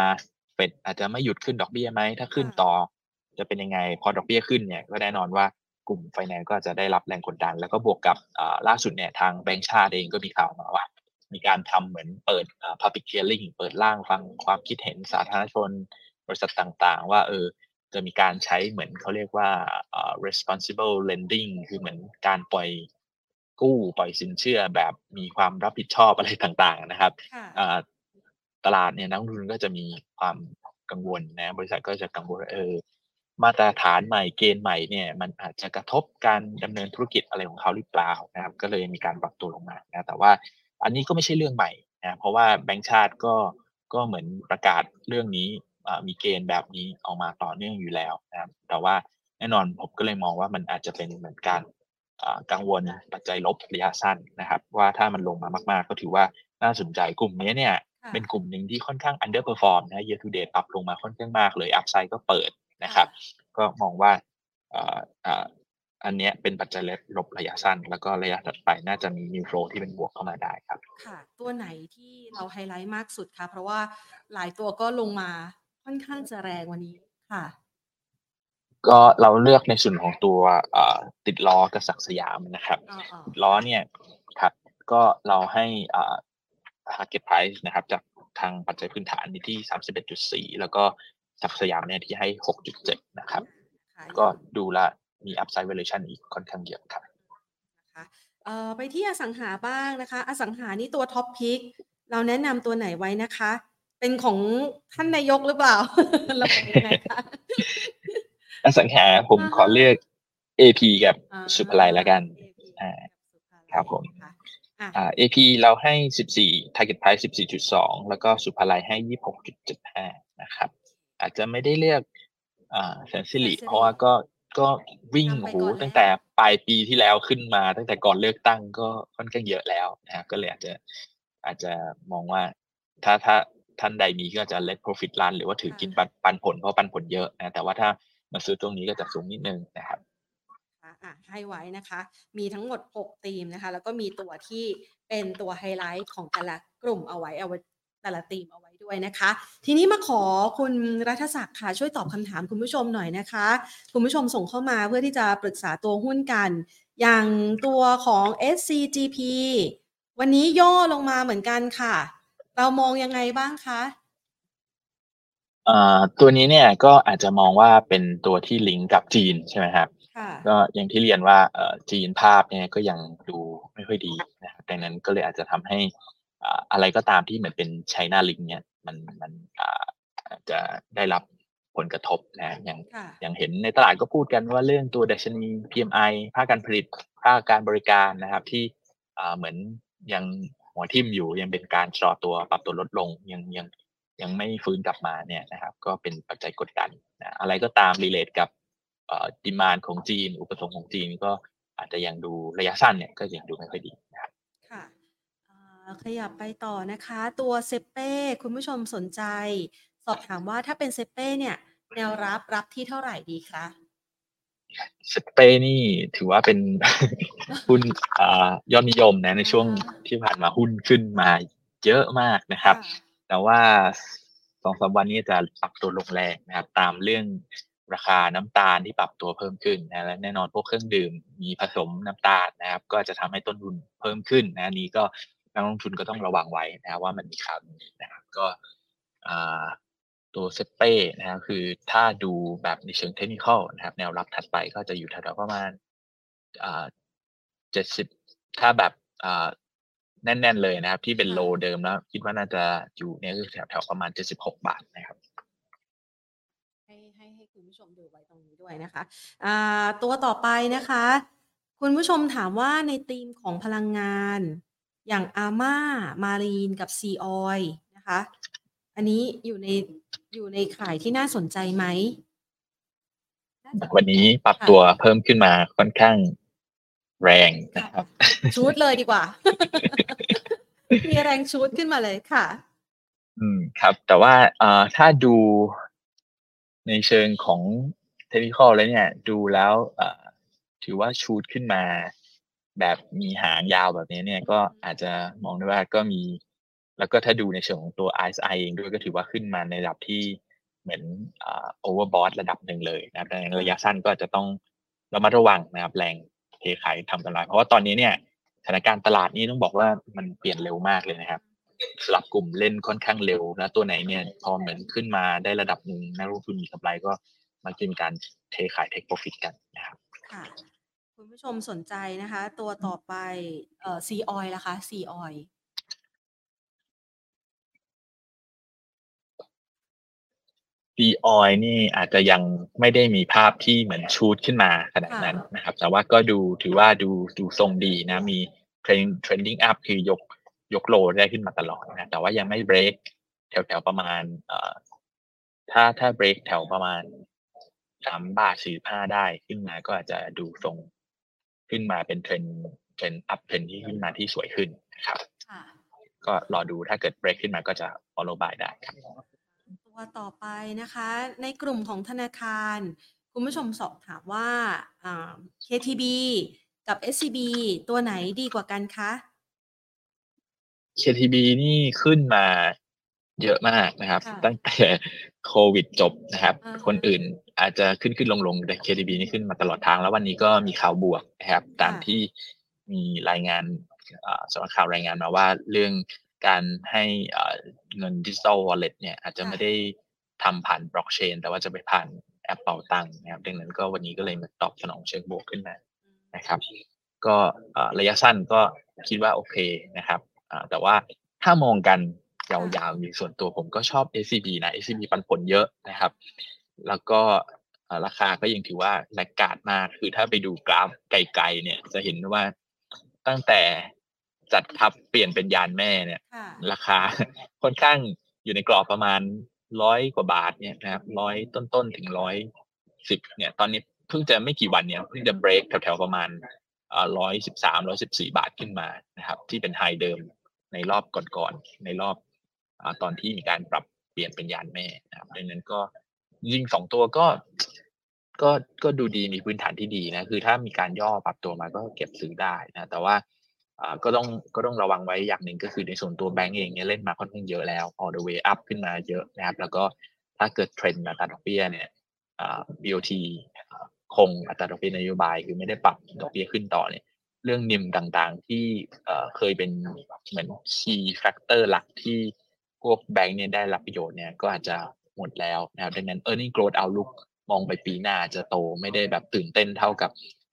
เฟดอาจจะไม่หยุดขึ้นดอกเบี้ยไหมถ้าขึ้นต่อ จะเป็นยังไง พอดอกเบี้ยขึ้นเนี่ยก็แน่นอนว่า กลุ่มไฟแนนซ์ก็จะได้รับแรงกดดัน แล้วก็บวกกับล่าสุดเนี่ยทางแบงก์ชาติเองก็มีข่าวมาว่า มีการทำเหมือนเปิด public hearing เปิดร่างฟังความคิดเห็นสาธารณชน บริษัทต่างๆ ว่าเออจะมีการใช้เหมือนเขาเรียกว่า responsible lending คือเหมือนการปล่อยกู้ปล่อยสินเชื่อแบบมีความรับผิดชอบอะไรต่างๆนะครับตลาดเนี่ยนักลงทุนก็จะมีความกังวลนะบริษัทก็จะกังวลเออ มาตรฐานใหม่เกณฑ์ใหม่เนี่ยมันอาจจะกระทบการดำเนินธุรกิจอะไรของเขาหรือเปล่านะครับก็เลยมีการปรับตัวลงมานะแต่ว่าอันนี้ก็ไม่ใช่เรื่องใหม่นะเพราะว่าแบงก์ชาติก็ก็เหมือนประกาศเรื่องนี้มีเกณฑ์แบบนี้ออกมาต่อเนื่องอยู่แล้วนะครับแต่ว่าแน่นอนผมก็เลยมองว่ามันอาจจะเป็นเหมือนการกังวลปัจจัยลบระยะสั้นนะครับ ว่าถ้ามันลงมามากๆ ก็ถือว่าน่าสนใจกลุ่มนี้เนี่ยเป็นกลุ่มหนึ่งที่ค่อนข้าง underperform นะ year to date ปรับลงมาค่อนข้างมากเลย upside ก็เปิด นะครับ ก็มองว่าอันนี้เป็นปัจจัยลบระยะสั้น แล้วก็ระยะถัดไปน่าจะมีนิวโฟลที่เป็นบวกเข้ามาได้ครับ ค่ะ ตัวไหนที่เราไฮไลท์มากสุดคะเพราะว่าหลายตัวก็ลงมาค่อนข้างจะแรงวันนี้ค่ะ ก็เราเลือกในส่วนของตัวติดล้อกับศักสยามนะครับล้อเนี่ยครับก็เราให้ target price นะครับ จากทางปัจจัยพื้นฐานที่ 31.4 แล้วก็ ศักสยามเนี่ยที่ให้ 6.7 นะครับ ก็ดูแลมี upside valuation อีกค่อนข้างเยอะครับไปที่อสังหาบ้างนะคะ อสังหานี่ตัวท็อปพิกเราแนะนำตัวไหนไว้นะคะ เป็นของท่านนายกหรือเปล่าเราเป็นยังไงคะอสังหาผมขอเลือก AP กับสุภไลแล้วกันครับผมอะอ่า AP เราให้ 14 target price 14.2 แล้วก็สุภาลัยให้ 26.75 นะครับ อาจจะไม่ได้เลือกอ่าแสนสิริแสนสิริเพราะว่าก็ก็วิ่งนำไปโหก่อนแล้วตั้งแต่ปลายปีที่แล้วขึ้นมาตั้งแต่ก่อนเลือกตั้งก็ค่อนข้างเยอะแล้วนะครับก็เลยอาจจะอาจจะมองว่าถ้าถ้าท่านใดมีก็จะ let profit run หรือว่าถือกินปันปันผลเพราะปันผลเยอะนะแต่ว่าถ้ามาซื้อตรงนี้ก็จะสูงนิดนึงนะครับค่ะอะให้ไว้นะคะ มีทั้งหมด 6 ธีมนะคะ แล้วก็มีตัวที่เป็นตัวไฮไลท์ของแต่ละกลุ่มเอาไว้เอาไว้แต่ละธีมเอาไว้ ด้วยนะคะ ทีนี้มาขอคุณรัฐศักดิ์ค่ะ ช่วยตอบคำถามคุณผู้ชมหน่อยนะคะ คุณผู้ชมส่งเข้ามาเพื่อที่จะปรึกษาตัวหุ้นกัน อย่างตัวของ SCGP วันนี้ย่อลงมาเหมือนกันค่ะ เรามองยังไงบ้างคะอ่าตัวนี้เนี่ยก็อาจจะมองว่าเป็นตัวที่ลิงก์กับจีนใช่ไหมครับค่ะก็อย่างที่เรียนว่าเอ่อจีนภาพเนี่ยก็ยังดูไม่ค่อยดีนะครับดังนั้นก็เลยอาจจะทำให้อ่าอะไรก็ตามที่เหมือนเป็นไชน่าลิงเนี่ย มันมันอ่าอาจจะได้รับผลกระทบนะอย่างค่ะอย่างเห็นในตลาดก็พูดกันว่าเรื่องตัวดัชนี PMI ภาคการผลิตภาคการบริการนะครับ ที่อ่าเหมือนยังหัวทิ่มอยู่ยังเป็นการชะลอตัวปรับตัวลดลงยังยังยังไม่ฟื้นกลับมาเนี่ยนะครับ ก็เป็นปัจจัยกดดันนะอะไรก็ตามรีเลทกับเอ่อดีมานของจีน อุปสงค์ของจีนก็อาจจะยังดูระยะสั้นเนี่ยก็ยังดูไม่ค่อยดีนะครับค่ะอ่า ขยับไปต่อนะคะ ตัวเซเป้คุณผู้ชมสนใจ สอบถามว่าถ้าเป็นเซเป้เนี่ยแนวรับรับที่เท่าไหร่ดีคะสเปนนี่ถือว่าเป็นหุ้นอ่ายอดนิยมนะในช่วงที่ผ่านมาหุ้นขึ้นมาเยอะมากนะครับค่ะแต่ว่าสองสามวันนี้จะปรับตัวลงแรงนะครับ ตามเรื่องราคาน้ำตาลที่ปรับตัวเพิ่มขึ้นนะและแน่นอนพวกเครื่องดื่มมีผสมน้ำตาลนะครับ ก็จะทำให้ต้นทุนเพิ่มขึ้นนะอันนี้ก็ นักลงทุนก็ต้องระวังไว้นะครับว่ามันมีข่าวนี้นะครับก็อ่าตัวเซเป้นะครับคือถ้าดูแบบในเชิงเทคนิคอลนะครับ แนวรับถัดไปก็จะอยู่แถวๆประมาณอ่าเจ็ดสิบถ้าแบบอ่าแน่น ๆ เลยนะครับ ที่เป็นค่ะโลเดิมแล้ว คิดว่าน่าจะอยู่เนี่ยคือแถวๆประมาณ76บาทนะครับให้ให้ให้คุณผู้ชมดูไว้ตรงนี้ด้วยนะคะอ่าตัวต่อไปนะคะ คุณผู้ชมถามว่าในธีมของพลังงาน อย่างอาม่ามารีนกับซีออยนะคะ อันนี้อยู่ในอยู่ในข่ายที่น่าสนใจไหมน่าจะวันนี้ปรับค่ะตัวเพิ่มขึ้นมาค่อนข้างแรงนะครับชูดเลยดีกว่า มีแรงชูดขึ้นมาเลยค่ะ อืมครับ แต่ว่าเอ่อถ้าดูในเชิงของเทคนิคอลแล้วเนี่ย ดูแล้วเอ่อถือว่าชูดขึ้นมา แบบมีหางยาวแบบนี้เนี่ยก็อาจจะมองได้ว่าก็มี แล้วก็ถ้าดูในเชิงของตัว RSI เองด้วยก็ถือว่าขึ้นมาในระดับที่เหมือนโอเวอร์บอทระดับหนึ่งเลยนะครับดังนั้นระยะสั้นก็อาจจะต้องระมัดระวังนะครับแรงเทขายทำกำไรเพราะว่าตอนนี้เนี่ยสถานการณ์ตลาดนี้ต้องบอกว่ามันเปลี่ยนเร็วมากเลยนะครับสลับกลุ่มเล่นค่อนข้างเร็วแล้วตัวไหนเนี่ยพอเหมือนขึ้นมาได้ระดับหนึ่งนักลงทุนมีกำไรก็มักจะมีการเทขาย take profit กันนะครับ ค่ะคุณผู้ชมสนใจนะคะ ตัวต่อไปเอ่อซีออยล่ะคะซีออยดีออยนี่อาจจะยังไม่ได้มีภาพที่เหมือน shoot ขึ้นมาขนาดนั้นนะครับ แต่ว่าก็ดูถือว่าดูดูทรงดีนะ มี trend trending up คือยกยก low ได้ขึ้นมาตลอดนะ แต่ว่ายังไม่เบรกแถวแถวๆประมาณเอ่อถ้าถ้าเบรกแถวประมาณสามบาทสี่ห้าได้ขึ้นมาก็อาจจะดูทรง ขึ้นมาเป็น trend trend uptrend ที่ขึ้นมาที่สวยขึ้นนะครับค่ะก็รอดูถ้าเกิดเบรกขึ้นมาก็จะ follow buy ได้ครับตัวต่อไปนะคะ ในกลุ่มของธนาคาร คุณผู้ชมสอบถามว่าอ่า KTB กับ SCB ตัวไหนดีกว่ากันคะ KTB นี่ขึ้นมา เยอะมากนะครับ ค่ะตั้งแต่โควิดจบนะครับ อ่าฮะคนอื่นอาจจะขึ้นขึ้นลงลงแต่ KTB นี่ขึ้นมาตลอดทาง แล้ววันนี้ก็มีข่าวบวกนะครับ ตามที่มีรายงานอ่าสำนักข่าวรายงานมาว่าเรื่องการให้อ่าเงินดิจิ t a ลวอลเล็ตเนี่ยอาจจะไม่ได้ทำผ่านบล็อกเชนแต่ว่าจะไปผ่านแอปเป่าตังค์นะครับ ดังนั้นก็วันนี้ก็เลยมาตอบสนองเชิงบวกขึ้นมานะครับ ก็เอ่อระยะสั้นก็คิดว่าโอเคนะครับอ่าแต่ว่าถ้ามองกัน ยาวๆอยู่ส่วนตัวผมก็ชอบ SCB นะ SCB ปันผลเยอะนะครับ แล้วก็เอ่อราคาก็ยังถือว่าแลกกาดมากคือถ้าไปดูกราฟไกลๆเนี่ย จะเห็นว่าตั้งแต่จัดทับเปลี่ยนเป็นยานแม่เนี่ยค่ะราคาค่อนข้างอยู่ในกรอบประมาณร้อยกว่าบาทเนี่ยนะครับร้อยต้นๆถึงร้อยสิบเนี่ย ตอนนี้เพิ่งจะไม่กี่วันเนี่ยเพิ่งจะเบรกแถวๆประมาณร้อยสิบสามร้อยสิบสี่บาทขึ้นมานะครับ ที่เป็นไฮเดิมในรอบก่อนๆในรอบอ ตอนที่มีการปรับเปลี่ยนเป็นยานแม่นะครับดังนั้นก็ยิงสองตัวก็ก็ก็ดูดีมีพื้นฐานที่ดีนะคือถ้ามีการย่อปรับตัวมาก็เก็บซื้อได้นะแต่ว่าก็ต้องก็ต้องระวังไว้อย่างหนึ่งก็คือในส่วนตัวแบงก์เองเนี่ยเล่นมาค่อนข้างเยอะแล้ว all the way up ขึ้นมาเยอะนะครับ แล้วก็ถ้าเกิดเทรนด์อัตราดอกเบี้ยเนี่ย BOT คงอัตราดอกเบี้ยนโยบาย คือไม่ได้ปรับดอกเบี้ยขึ้นต่อเนี่ย เรื่องนิมต่างๆที่เอ่อเคยเป็นเหมือน key factor หลักที่ พวกแบงก์เนี่ยได้รับประโยชน์เนี่ยก็อาจจะหมดแล้วนะครับดังนั้น earning growth outlook มองไปปีหน้าจะโตไม่ได้แบบตื่นเต้นเท่ากับ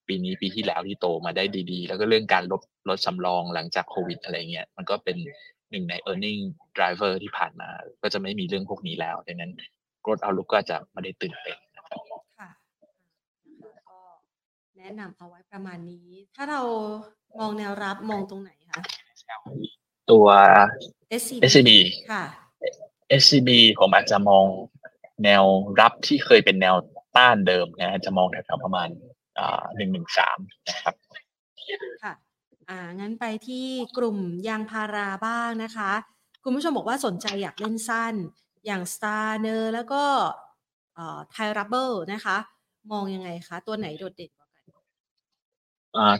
ปีนี้ปีที่แล้วที่โตมาได้ดีๆ แล้วก็เรื่องการลดลดสำรองหลังจากโควิดอะไรเงี้ยมันก็เป็นหนึ่งใน e a r n i n g driver ที่ผ่านมา ก็จะไม่มีเรื่องพวกนี้แล้วดังนั้น growth outlook ก็จะไม่ได้ตื่นเต้นนะครับค่ะนะคะก็แนะนำเอาไว้ประมาณนี้ ถ้าเรามองแนวรับมองตรงไหนคะ ตัว SCB SCB ค่ะ SCB ผมอาจจะมองแนวรับที่เคยเป็นแนวต้านเดิมนะจะมองแถวๆประมาณหนึ่งหนึ่งสามนะครับค่ะอ่างั้นไปที่กลุ่มยางพาราบ้างนะคะ คุณผู้ชมบอกว่าสนใจอยากเล่นสั้น อย่าง Star เนอร์แล้วก็เอ่อ Thai Rubber นะคะ มองยังไงคะ ตัวไหนโดดเด่นกว่ากันอ่า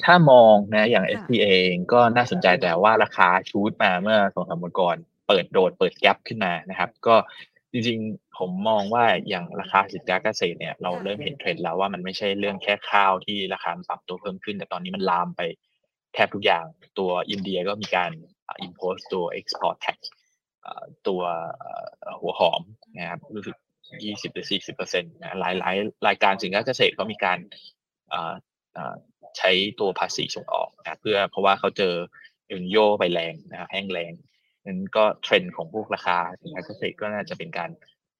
ถ้ามองนะอย่างค่ะ STA เองก็น่าสนใจแต่ว่าราคา shoot มาเมื่อสองสามวันก่อนเปิดโดดเปิด gap ขึ้นมานะครับ ก็จริงๆ ผมมองว่าอย่างราคาสินค้าเกษตรเนี่ยเราเริ่มเห็นเทรนด์แล้วว่ามันไม่ใช่เรื่องแค่ข้าวที่ราคามันปรับตัวเพิ่มขึ้น แต่ตอนนี้มันลามไปแทบทุกอย่างตัวอินเดียก็มีการอ่า impose ตัว export tax อ่าตัวเอ่อหัวหอมนะครับรู้สึก 20 หรือ 40เปอร์เซ็นต์นะหลายหลายรายการสินค้าเกษตรก็มีการอ่าอ่า ใช้ตัวภาษีส่งออกนะเพื่อเพราะว่าเขาเจอเอลนิโยไปแรงนะครับแห้งแรงนั้นก็เทรนด์ของพวกราคาสินค้าเกษตรก็น่าจะเป็นการ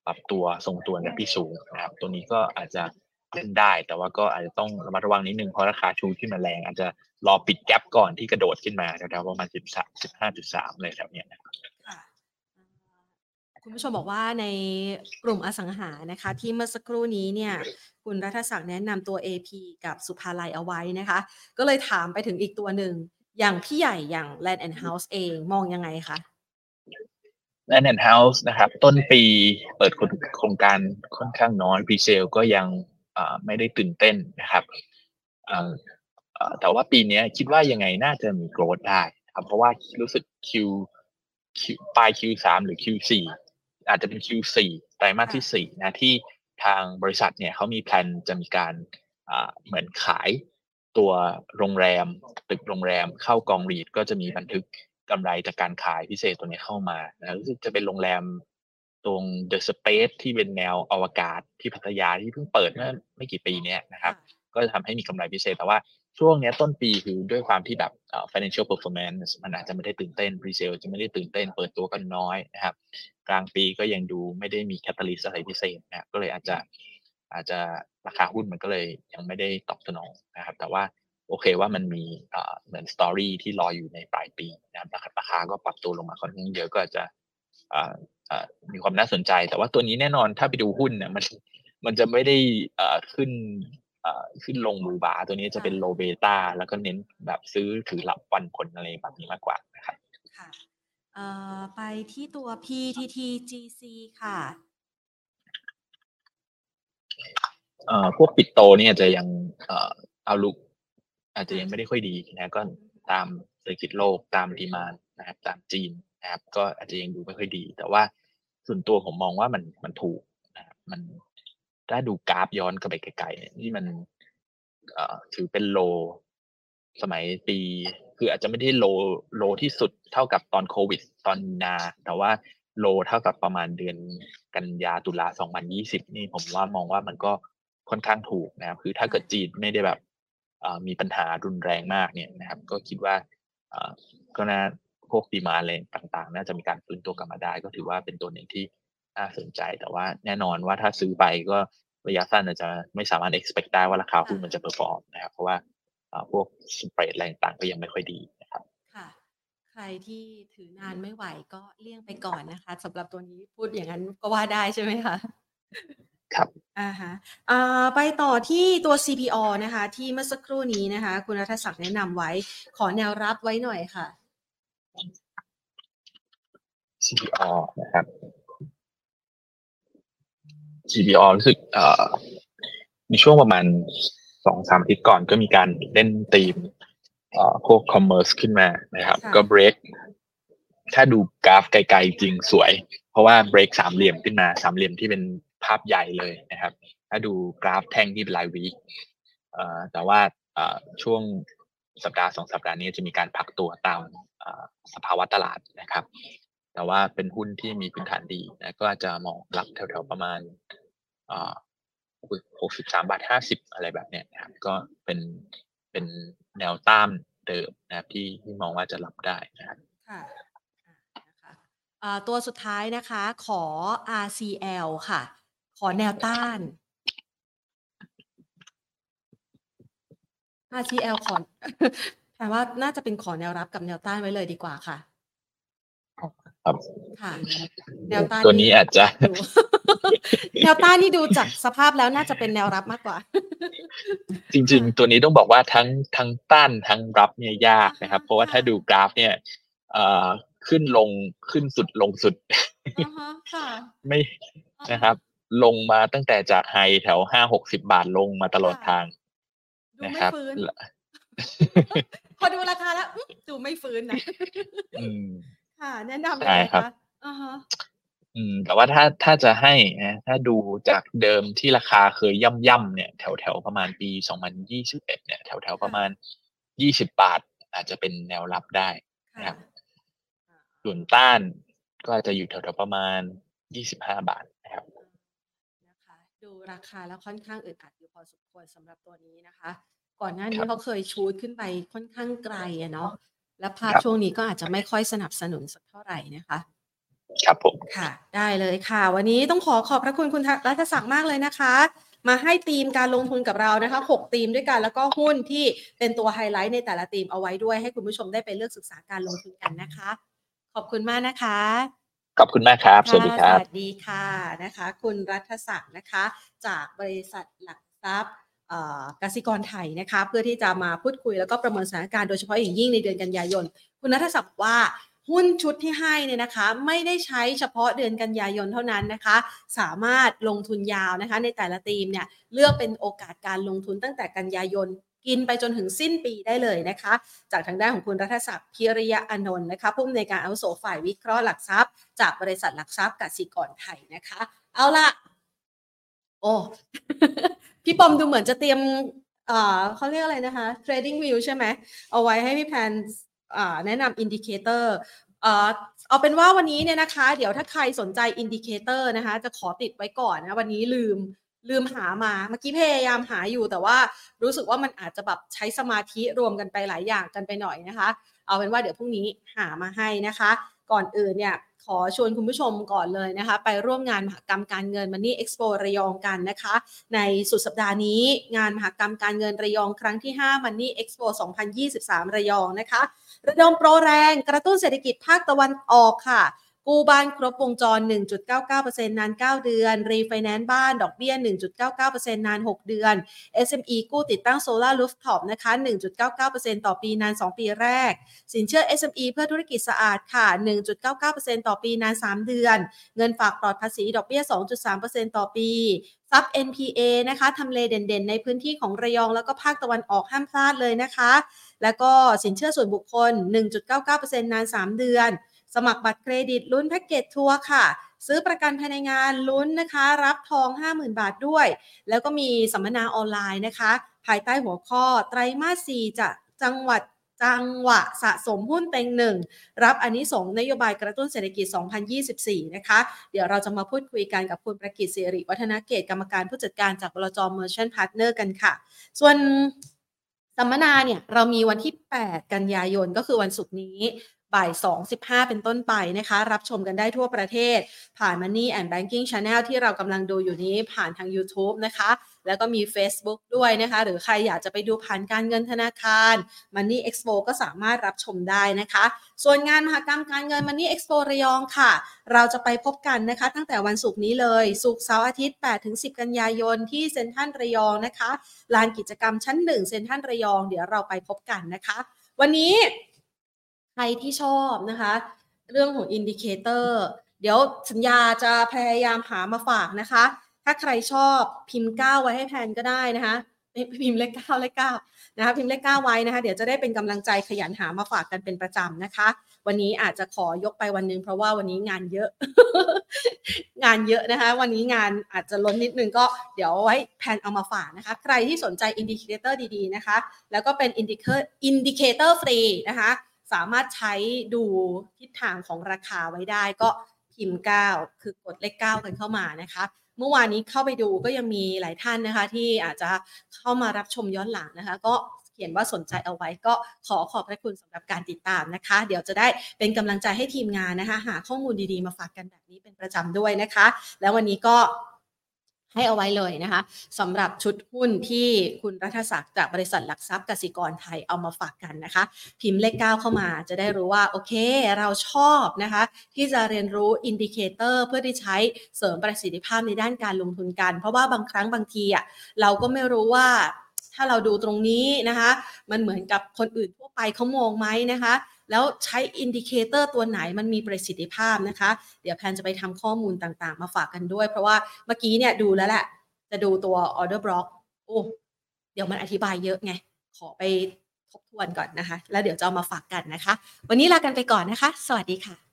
ปรับตัวทรงตัวในที่สูงนะครับ ตัวนี้ก็อาจจะเล่นได้ แต่ว่าก็อาจจะต้องระมัดระวังนิดนึงเพราะราคา shoot ขึ้นมาแรง อาจจะรอปิด gap ก่อนที่กระโดดขึ้นมาแถวๆประมาณ13 15.3เลยแถวเนี้ยนะค่ะอ่า คุณผู้ชมบอกว่าในกลุ่มอสังหานะคะ ที่เมื่อสักครู่นี้เนี่ยคุณรัฐศักดิ์แนะนำตัว AP กับศุภาลัยเอาไว้นะคะ ก็เลยถามไปถึงอีกตัวหนึ่ง อย่างพี่ใหญ่อย่าง Land and House เองมองยังไงคะแลนด์เฮาส์นะครับ ต้นปีเปิดโครงการค่อนข้างน้อยพรีเซลก็ยังไม่ได้ตื่นเต้นนะครับแต่ว่าปีนี้คิดว่ายังไงน่าจะมีโกรธได้ครับเพราะว่ารู้สึก Q Q ปลาย Q3 หรือ Q4 อาจจะเป็น Q4 ไตรมาสที่4นะที่ทางบริษัทเนี่ยเขามีแผนจะมีการอ่าเหมือนขายตัวโรงแรม ตึกโรงแรมเข้ากองรีดก็จะมีบันทึกกำไรจากการขายพิเศษตัวนี้เข้ามานะรู้สึกจะเป็นโรงแรมตรง The Space ที่เป็นแนวอวกาศที่พัทยาที่เพิ่งเปิดเมื่อไม่กี่ปีเนี้ยนะครับ ก็จะทำให้มีกำไรพิเศษแต่ว่า ช่วงนี้ต้นปีคือด้วยความที่แบบ financial performance มันอาจจะไม่ได้ตื่นเต้น pre-sale จะไม่ได้ตื่นเต้นเปิดตัวกันน้อยนะครับ กลางปีก็ยังดูไม่ได้มี catalyst อะไรพิเศษนะครับก็เลยอาจจะอาจจะราคาหุ้นมันก็เลยยังไม่ได้ตอบสนองนะครับ แต่ว่าโอเคว่ามันมีเหมือนสตอรี่ที่รออยู่ในปลายปีนะครับราคาก็ปรับตัวลงมาค่อนข้างเยอะก็อาจจะมีความน่าสนใจ แต่ว่าตัวนี้แน่นอนถ้าไปดูหุ้นเนี่ยมันมันจะไม่ได้ขึ้น ขึ้นลงบูบาตัวนี้จะเป็นโลเบต้าแล้วก็เน้นแบบซื้อถือหลับวันผลอะไรแบบนี้มากกว่านะครับค่ะเอ่อไปที่ตัว PTTGC ค่ะเอ่อพวกปิดโตเนี่ยจะยังเอ่อเอาลุกอาจจะยังไม่ได้ค่อยดีนะก็ตามเศรษฐกิจโลกตามดีมานนะครับตามจีนนะครับก็อาจจะยังดูไม่ค่อยดี แต่ว่าส่วนตัวผมมองว่ามันมันถูกนะครับมัน ถ้าดูกราฟย้อนกลับไปไกลๆเนี่ยนี่มันเอ่อถือเป็นโล สมัยปี คืออาจจะไม่ได้โลโลที่สุดเท่ากับตอนโควิด ตอนนา แต่ว่าโลเท่ากับประมาณเดือนกันยาตุลา2020นี่ผมว่ามองว่ามันก็ค่อนข้างถูกนะครับ คือถ้าเกิดจีนไม่ได้แบบมีปัญหารุนแรงมากเนี่ยนะครับ ก็คิดว่าก็น่าพวกดีมาอะไรต่างๆ น่าจะมีการฟื้นตัวกลับมาได้ ก็ถือว่าเป็นตัวหนึ่งที่ น่าสนใจ แต่ว่าแน่นอนว่าถ้าซื้อไปก็ระยะสั้นอาจจะไม่สามารถ expect ได้ว่าราคาหุ้นมันจะ perform นะครับ เพราะว่าเอ่อพวกสเปรดอะไรต่างๆก็ยังไม่ค่อยดีนะครับ ค่ะ ใครที่ถือนานไม่ไหวก็เลี่ยงไปก่อนนะคะสำหรับตัวนี้พูดอย่างนั้นก็ว่าได้ใช่ไหมคะครับอ่าฮะอ่าไปต่อที่ตัว CPO นะคะ ที่เมื่อสักครู่นี้นะคะ คุณรัฐศักดิ์แนะนำไว้ ขอแนวรับไว้หน่อยค่ะ CPO นะครับ CPO รู้สึกเอ่อในช่วงประมาณสองสามอาทิตย์ก่อนก็มีการเล่นตีมพวกคอมเมอร์สขึ้นมานะครับ ก็เบรกถ้าดูกราฟไกลๆจริงสวย เพราะว่าเบรกสามเหลี่ยมขึ้นมาสามเหลี่ยมที่เป็นภาพใหญ่เลยนะครับ ถ้าดูกราฟแท่งที่เป็นรายวีคแต่ว่าช่วงสัปดาห์สองสัปดาห์นี้จะมีการพักตัวตามสภาวะตลาดนะครับ แต่ว่าเป็นหุ้นที่มีพื้นฐานดีนะก็จะมองรับแถวๆประมาณ หกสิบสามบาทห้าสิบอะไรแบบเนี้ยนะครับก็เป็นเป็นแนวต้านเดิมนะครับที่ที่มองว่าจะรับได้นะครับค่ะนะคะตัวสุดท้ายนะคะขอ RCL ค่ะ ขอแนวต้าน RCL ขอแปลว่าน่าจะเป็นขอแนวรับกับแนวต้านไว้เลยดีกว่าค่ะ ครับค่ะแนวต้านตัวนี้อาจจะแนวต้านนี่ดูจากสภาพแล้วน่าจะเป็นแนวรับมากกว่า จริง ๆ ตัวนี้ต้องบอกว่าทั้งทั้งต้านทั้งรับเนี่ยยากนะครับ เพราะว่าถ้าดูกราฟเนี่ยเอ่อขึ้นลงขึ้นสุดลงสุดไม่นะครับ ลงมาตั้งแต่จากไฮแถวห้าหกสิบาทลงมาตลอดทางนะครับพอดูราคาแล้วดูไม่ฟื้นนะ ค่ะแนะนำเลยครับอ่าฮะอืมแต่ว่าถ้าถ้าจะให้นะถ้าดูจากเดิมที่ราคาเคยย่ำย่ำเนี่ยแถวแถวประมาณปีสองพันยี่สิบเอ็ดเนี่ยแถวแถวประมาณยี่สิบบาท อาจจะเป็นแนวรับได้นะครับส่วนต้านก็จะอยู่แถวๆประมาณยี่สิบห้าบาทนะครับนะคะดูราคาแล้วค่อนข้างอึดอัดอยู่พอสมควรสำหรับตัวนี้นะคะ ก่อนหน้านี้เขาเคยชูดขึ้นไปค่อนข้างไกลอะเนาะ และภาพช่วงนี้ก็อาจจะไม่ค่อยสนับสนุนสักเท่าไหร่นะคะ ครับผมค่ะ ได้เลยค่ะ วันนี้ต้องขอขอบพระคุณคุณรัฐศักดิ์มากเลยนะคะ มาให้ธีมการลงทุนกับเรานะคะหกธีมด้วยกันแล้วก็หุ้นที่เป็นตัวไฮไลท์ในแต่ละธีมเอาไว้ด้วย ให้คุณผู้ชมได้ไปเลือกศึกษาการลงทุนกันนะคะ ขอบคุณมากนะคะขอบคุณมากครับ สวัสดีครับ สวัสดีค่ะนะคะ คุณรัฐศักดิ์นะคะ จากบริษัทหลักทรัพย์ กสิกรไทยนะคะเพื่อที่จะมาพูดคุยแล้วก็ประเมินสถานการณ์โดยเฉพาะอย่างยิ่งในเดือนกันยายน คุณนัทศักดิ์ว่าหุ้นชุดที่ให้เนี่ยนะคะ ไม่ได้ใช้เฉพาะเดือนกันยายนเท่านั้นนะคะ สามารถลงทุนยาวนะคะ ในแต่ละทีมเนี่ยเลือกเป็นโอกาสการลงทุนตั้งแต่กันยายนกินไปจนถึงสิ้นปีได้เลยนะคะ จากทางด้านของคุณรัฐศักดิ์พิริยะอนนท์นะคะผู้อำนวยการอาวุโสฝ่ายวิเคราะห์หลักทรัพย์ จากบริษัทหลักทรัพย์กสิกรไทยนะคะ เอาละโอ้ พี่ปอมดูเหมือนจะเตรียมเขาเรียกอะไรนะคะ TradingView ใช่ไหม เอาไว้ให้พี่แพนแนะนำ indicator เอาเป็นว่าวันนี้เนี่ยนะคะ เดี๋ยวถ้าใครสนใจ indicator นะคะ จะขอติดไว้ก่อนนะ วันนี้ลืมลืมหามา เมื่อกี้พยายามหาอยู่แต่ว่ารู้สึกว่ามันอาจจะแบบใช้สมาธิรวมกันไปหลายอย่างกันไปหน่อยนะคะ เอาเป็นว่าเดี๋ยวพรุ่งนี้หามาให้นะคะ ก่อนอื่นเนี่ย ขอชวนคุณผู้ชมก่อนเลยนะคะ ไปร่วมงานมหกรรมการเงินมันนี่เอ็กซ์โประยองกันนะคะ ในสุดสัปดาห์นี้งานมหกรรมการเงินระยองครั้งที่5 Money Expo 2023 ระยองนะคะ ระดมโปรแรงกระตุ้นเศรษฐกิจภาคตะวันออกค่ะ กู้บ้านครบวงจร 1.99%นาน 9 เดือน รีไฟแนนซ์บ้านดอกเบี้ย 1.99%นาน 6 เดือน SME กู้ติดตั้งโซลาร์รูฟท็อปนะคะ 1.99%ต่อปีนาน 2 ปีแรก สินเชื่อ SME เพื่อธุรกิจสะอาดค่ะ 1.99%ต่อปีนาน 3 เดือน เงินฝากปลอดภาษีดอกเบี้ย 2.3%ต่อปีทรัพย์ NPA นะคะทำเลเด่นๆ ในพื้นที่ของระยองแล้วก็ภาคตะวันออกห้ามพลาดเลยนะคะ แล้วก็สินเชื่อส่วนบุคคล 1.99%นาน 3 เดือน สมัครบัตรเครดิตลุ้นแพ็กเกจทัวร์ค่ะ ซื้อประกันภายในงานลุ้นนะคะ รับทอง 50,000 บาทด้วย แล้วก็มีสัมมนาออนไลน์นะคะ ภายใต้หัวข้อไตรมาส 4 จะจังหวัดจังหวะสะสมหุ้นเต็งหนึ่งรับอานิสงส์นโยบายกระตุ้นเศรษฐกิจ 2024 นะคะ เดี๋ยวเราจะมาพูดคุยกันกับคุณประกิตสิริวัฒนเกตุกรรมการผู้จัดการจากบลจ. Merchant Partners กันค่ะ ส่วนสัมมนาเนี่ยเรามีวันที่ 8 กันยายนก็คือวันศุกร์นี้ บ่าย2.15 เป็นต้นไปนะคะ รับชมกันได้ทั่วประเทศ ผ่าน Money and Banking Channel ที่เรากำลังดูอยู่นี้ผ่านทาง YouTube นะคะ แล้วก็มี Facebook ด้วยนะคะ หรือใครอยากจะไปดูผ่านการเงินธนาคาร Money Expo ก็สามารถรับชมได้นะคะ ส่วนงานมหกรรมการเงิน Money Expo ระยองค่ะ เราจะไปพบกันนะคะ ตั้งแต่วันศุกร์นี้เลยศุกร์เสาร์อาทิตย์8-10 กันยายนที่เซ็นทรัลระยองนะคะลานกิจกรรมชั้น 1 เซ็นทรัลระยอง เดี๋ยวเราไปพบกันนะคะ วันนี้ ใครที่ชอบนะคะ เรื่องของ indicator เดี๋ยวสัญญาจะพยายามหามาฝากนะคะ ถ้าใครชอบพิมพ์9ไว้ให้แพนก็ได้นะคะพิมพ์เลข9เลข9นะคะพิมพ์เลข9ไว้นะคะ เดี๋ยวจะได้เป็นกำลังใจขยันหามาฝากกันเป็นประจำนะคะ วันนี้อาจจะขอยกไปวันนึงเพราะว่าวันนี้งานเยอะ งานเยอะนะคะ วันนี้งานอาจจะล้นนิดนึงก็เดี๋ยวไว้แพนเอามาฝากนะคะ ใครที่สนใจ indicator ดีๆนะคะ แล้วก็เป็น indicator indicator ฟรีนะคะ สามารถใช้ดูทิศทางของราคาไว้ได้ก็พิมพ์ 9 คือกดเลข 9 กันเข้ามานะคะ เมื่อวานนี้เข้าไปดูก็ยังมีหลายท่านนะคะ ที่อาจจะเข้ามารับชมย้อนหลังนะคะ ก็เขียนว่าสนใจเอาไว้ก็ขอขอบพระคุณสำหรับการติดตามนะคะ เดี๋ยวจะได้เป็นกำลังใจให้ทีมงานนะคะ หาข้อมูลดีๆมาฝากกันแบบนี้เป็นประจำด้วยนะคะ แล้ววันนี้ก็ ให้เอาไว้เลยนะคะสำหรับชุดหุ้นที่คุณรัฐศักดิ์จากบริษัทหลักทรัพย์กสิกรไทยเอามาฝากกันนะคะ พิมพ์เลข 9 เข้ามาจะได้รู้ว่า โอเค เราชอบนะคะ ที่จะเรียนรู้ indicator เพื่อที่ใช้เสริมประสิทธิภาพในด้านการลงทุนกัน เพราะว่าบางครั้งบางทีอะเราก็ไม่รู้ว่าถ้าเราดูตรงนี้นะคะ มันเหมือนกับคนอื่นทั่วไปเขามองไหมนะคะ แล้วใช้ indicator ตัวไหนมันมีประสิทธิภาพนะคะ เดี๋ยวแพนจะไปทำข้อมูลต่างๆ มาฝากกันด้วย เพราะว่าเมื่อกี้เนี่ยดูแล้วแหละ จะดูตัว order block โอ้เดี๋ยวมันอธิบายเยอะไง ขอไปทบทวนก่อนนะคะ แล้วเดี๋ยวจะเอามาฝากกันนะคะ วันนี้ลากันไปก่อนนะคะ สวัสดีค่ะ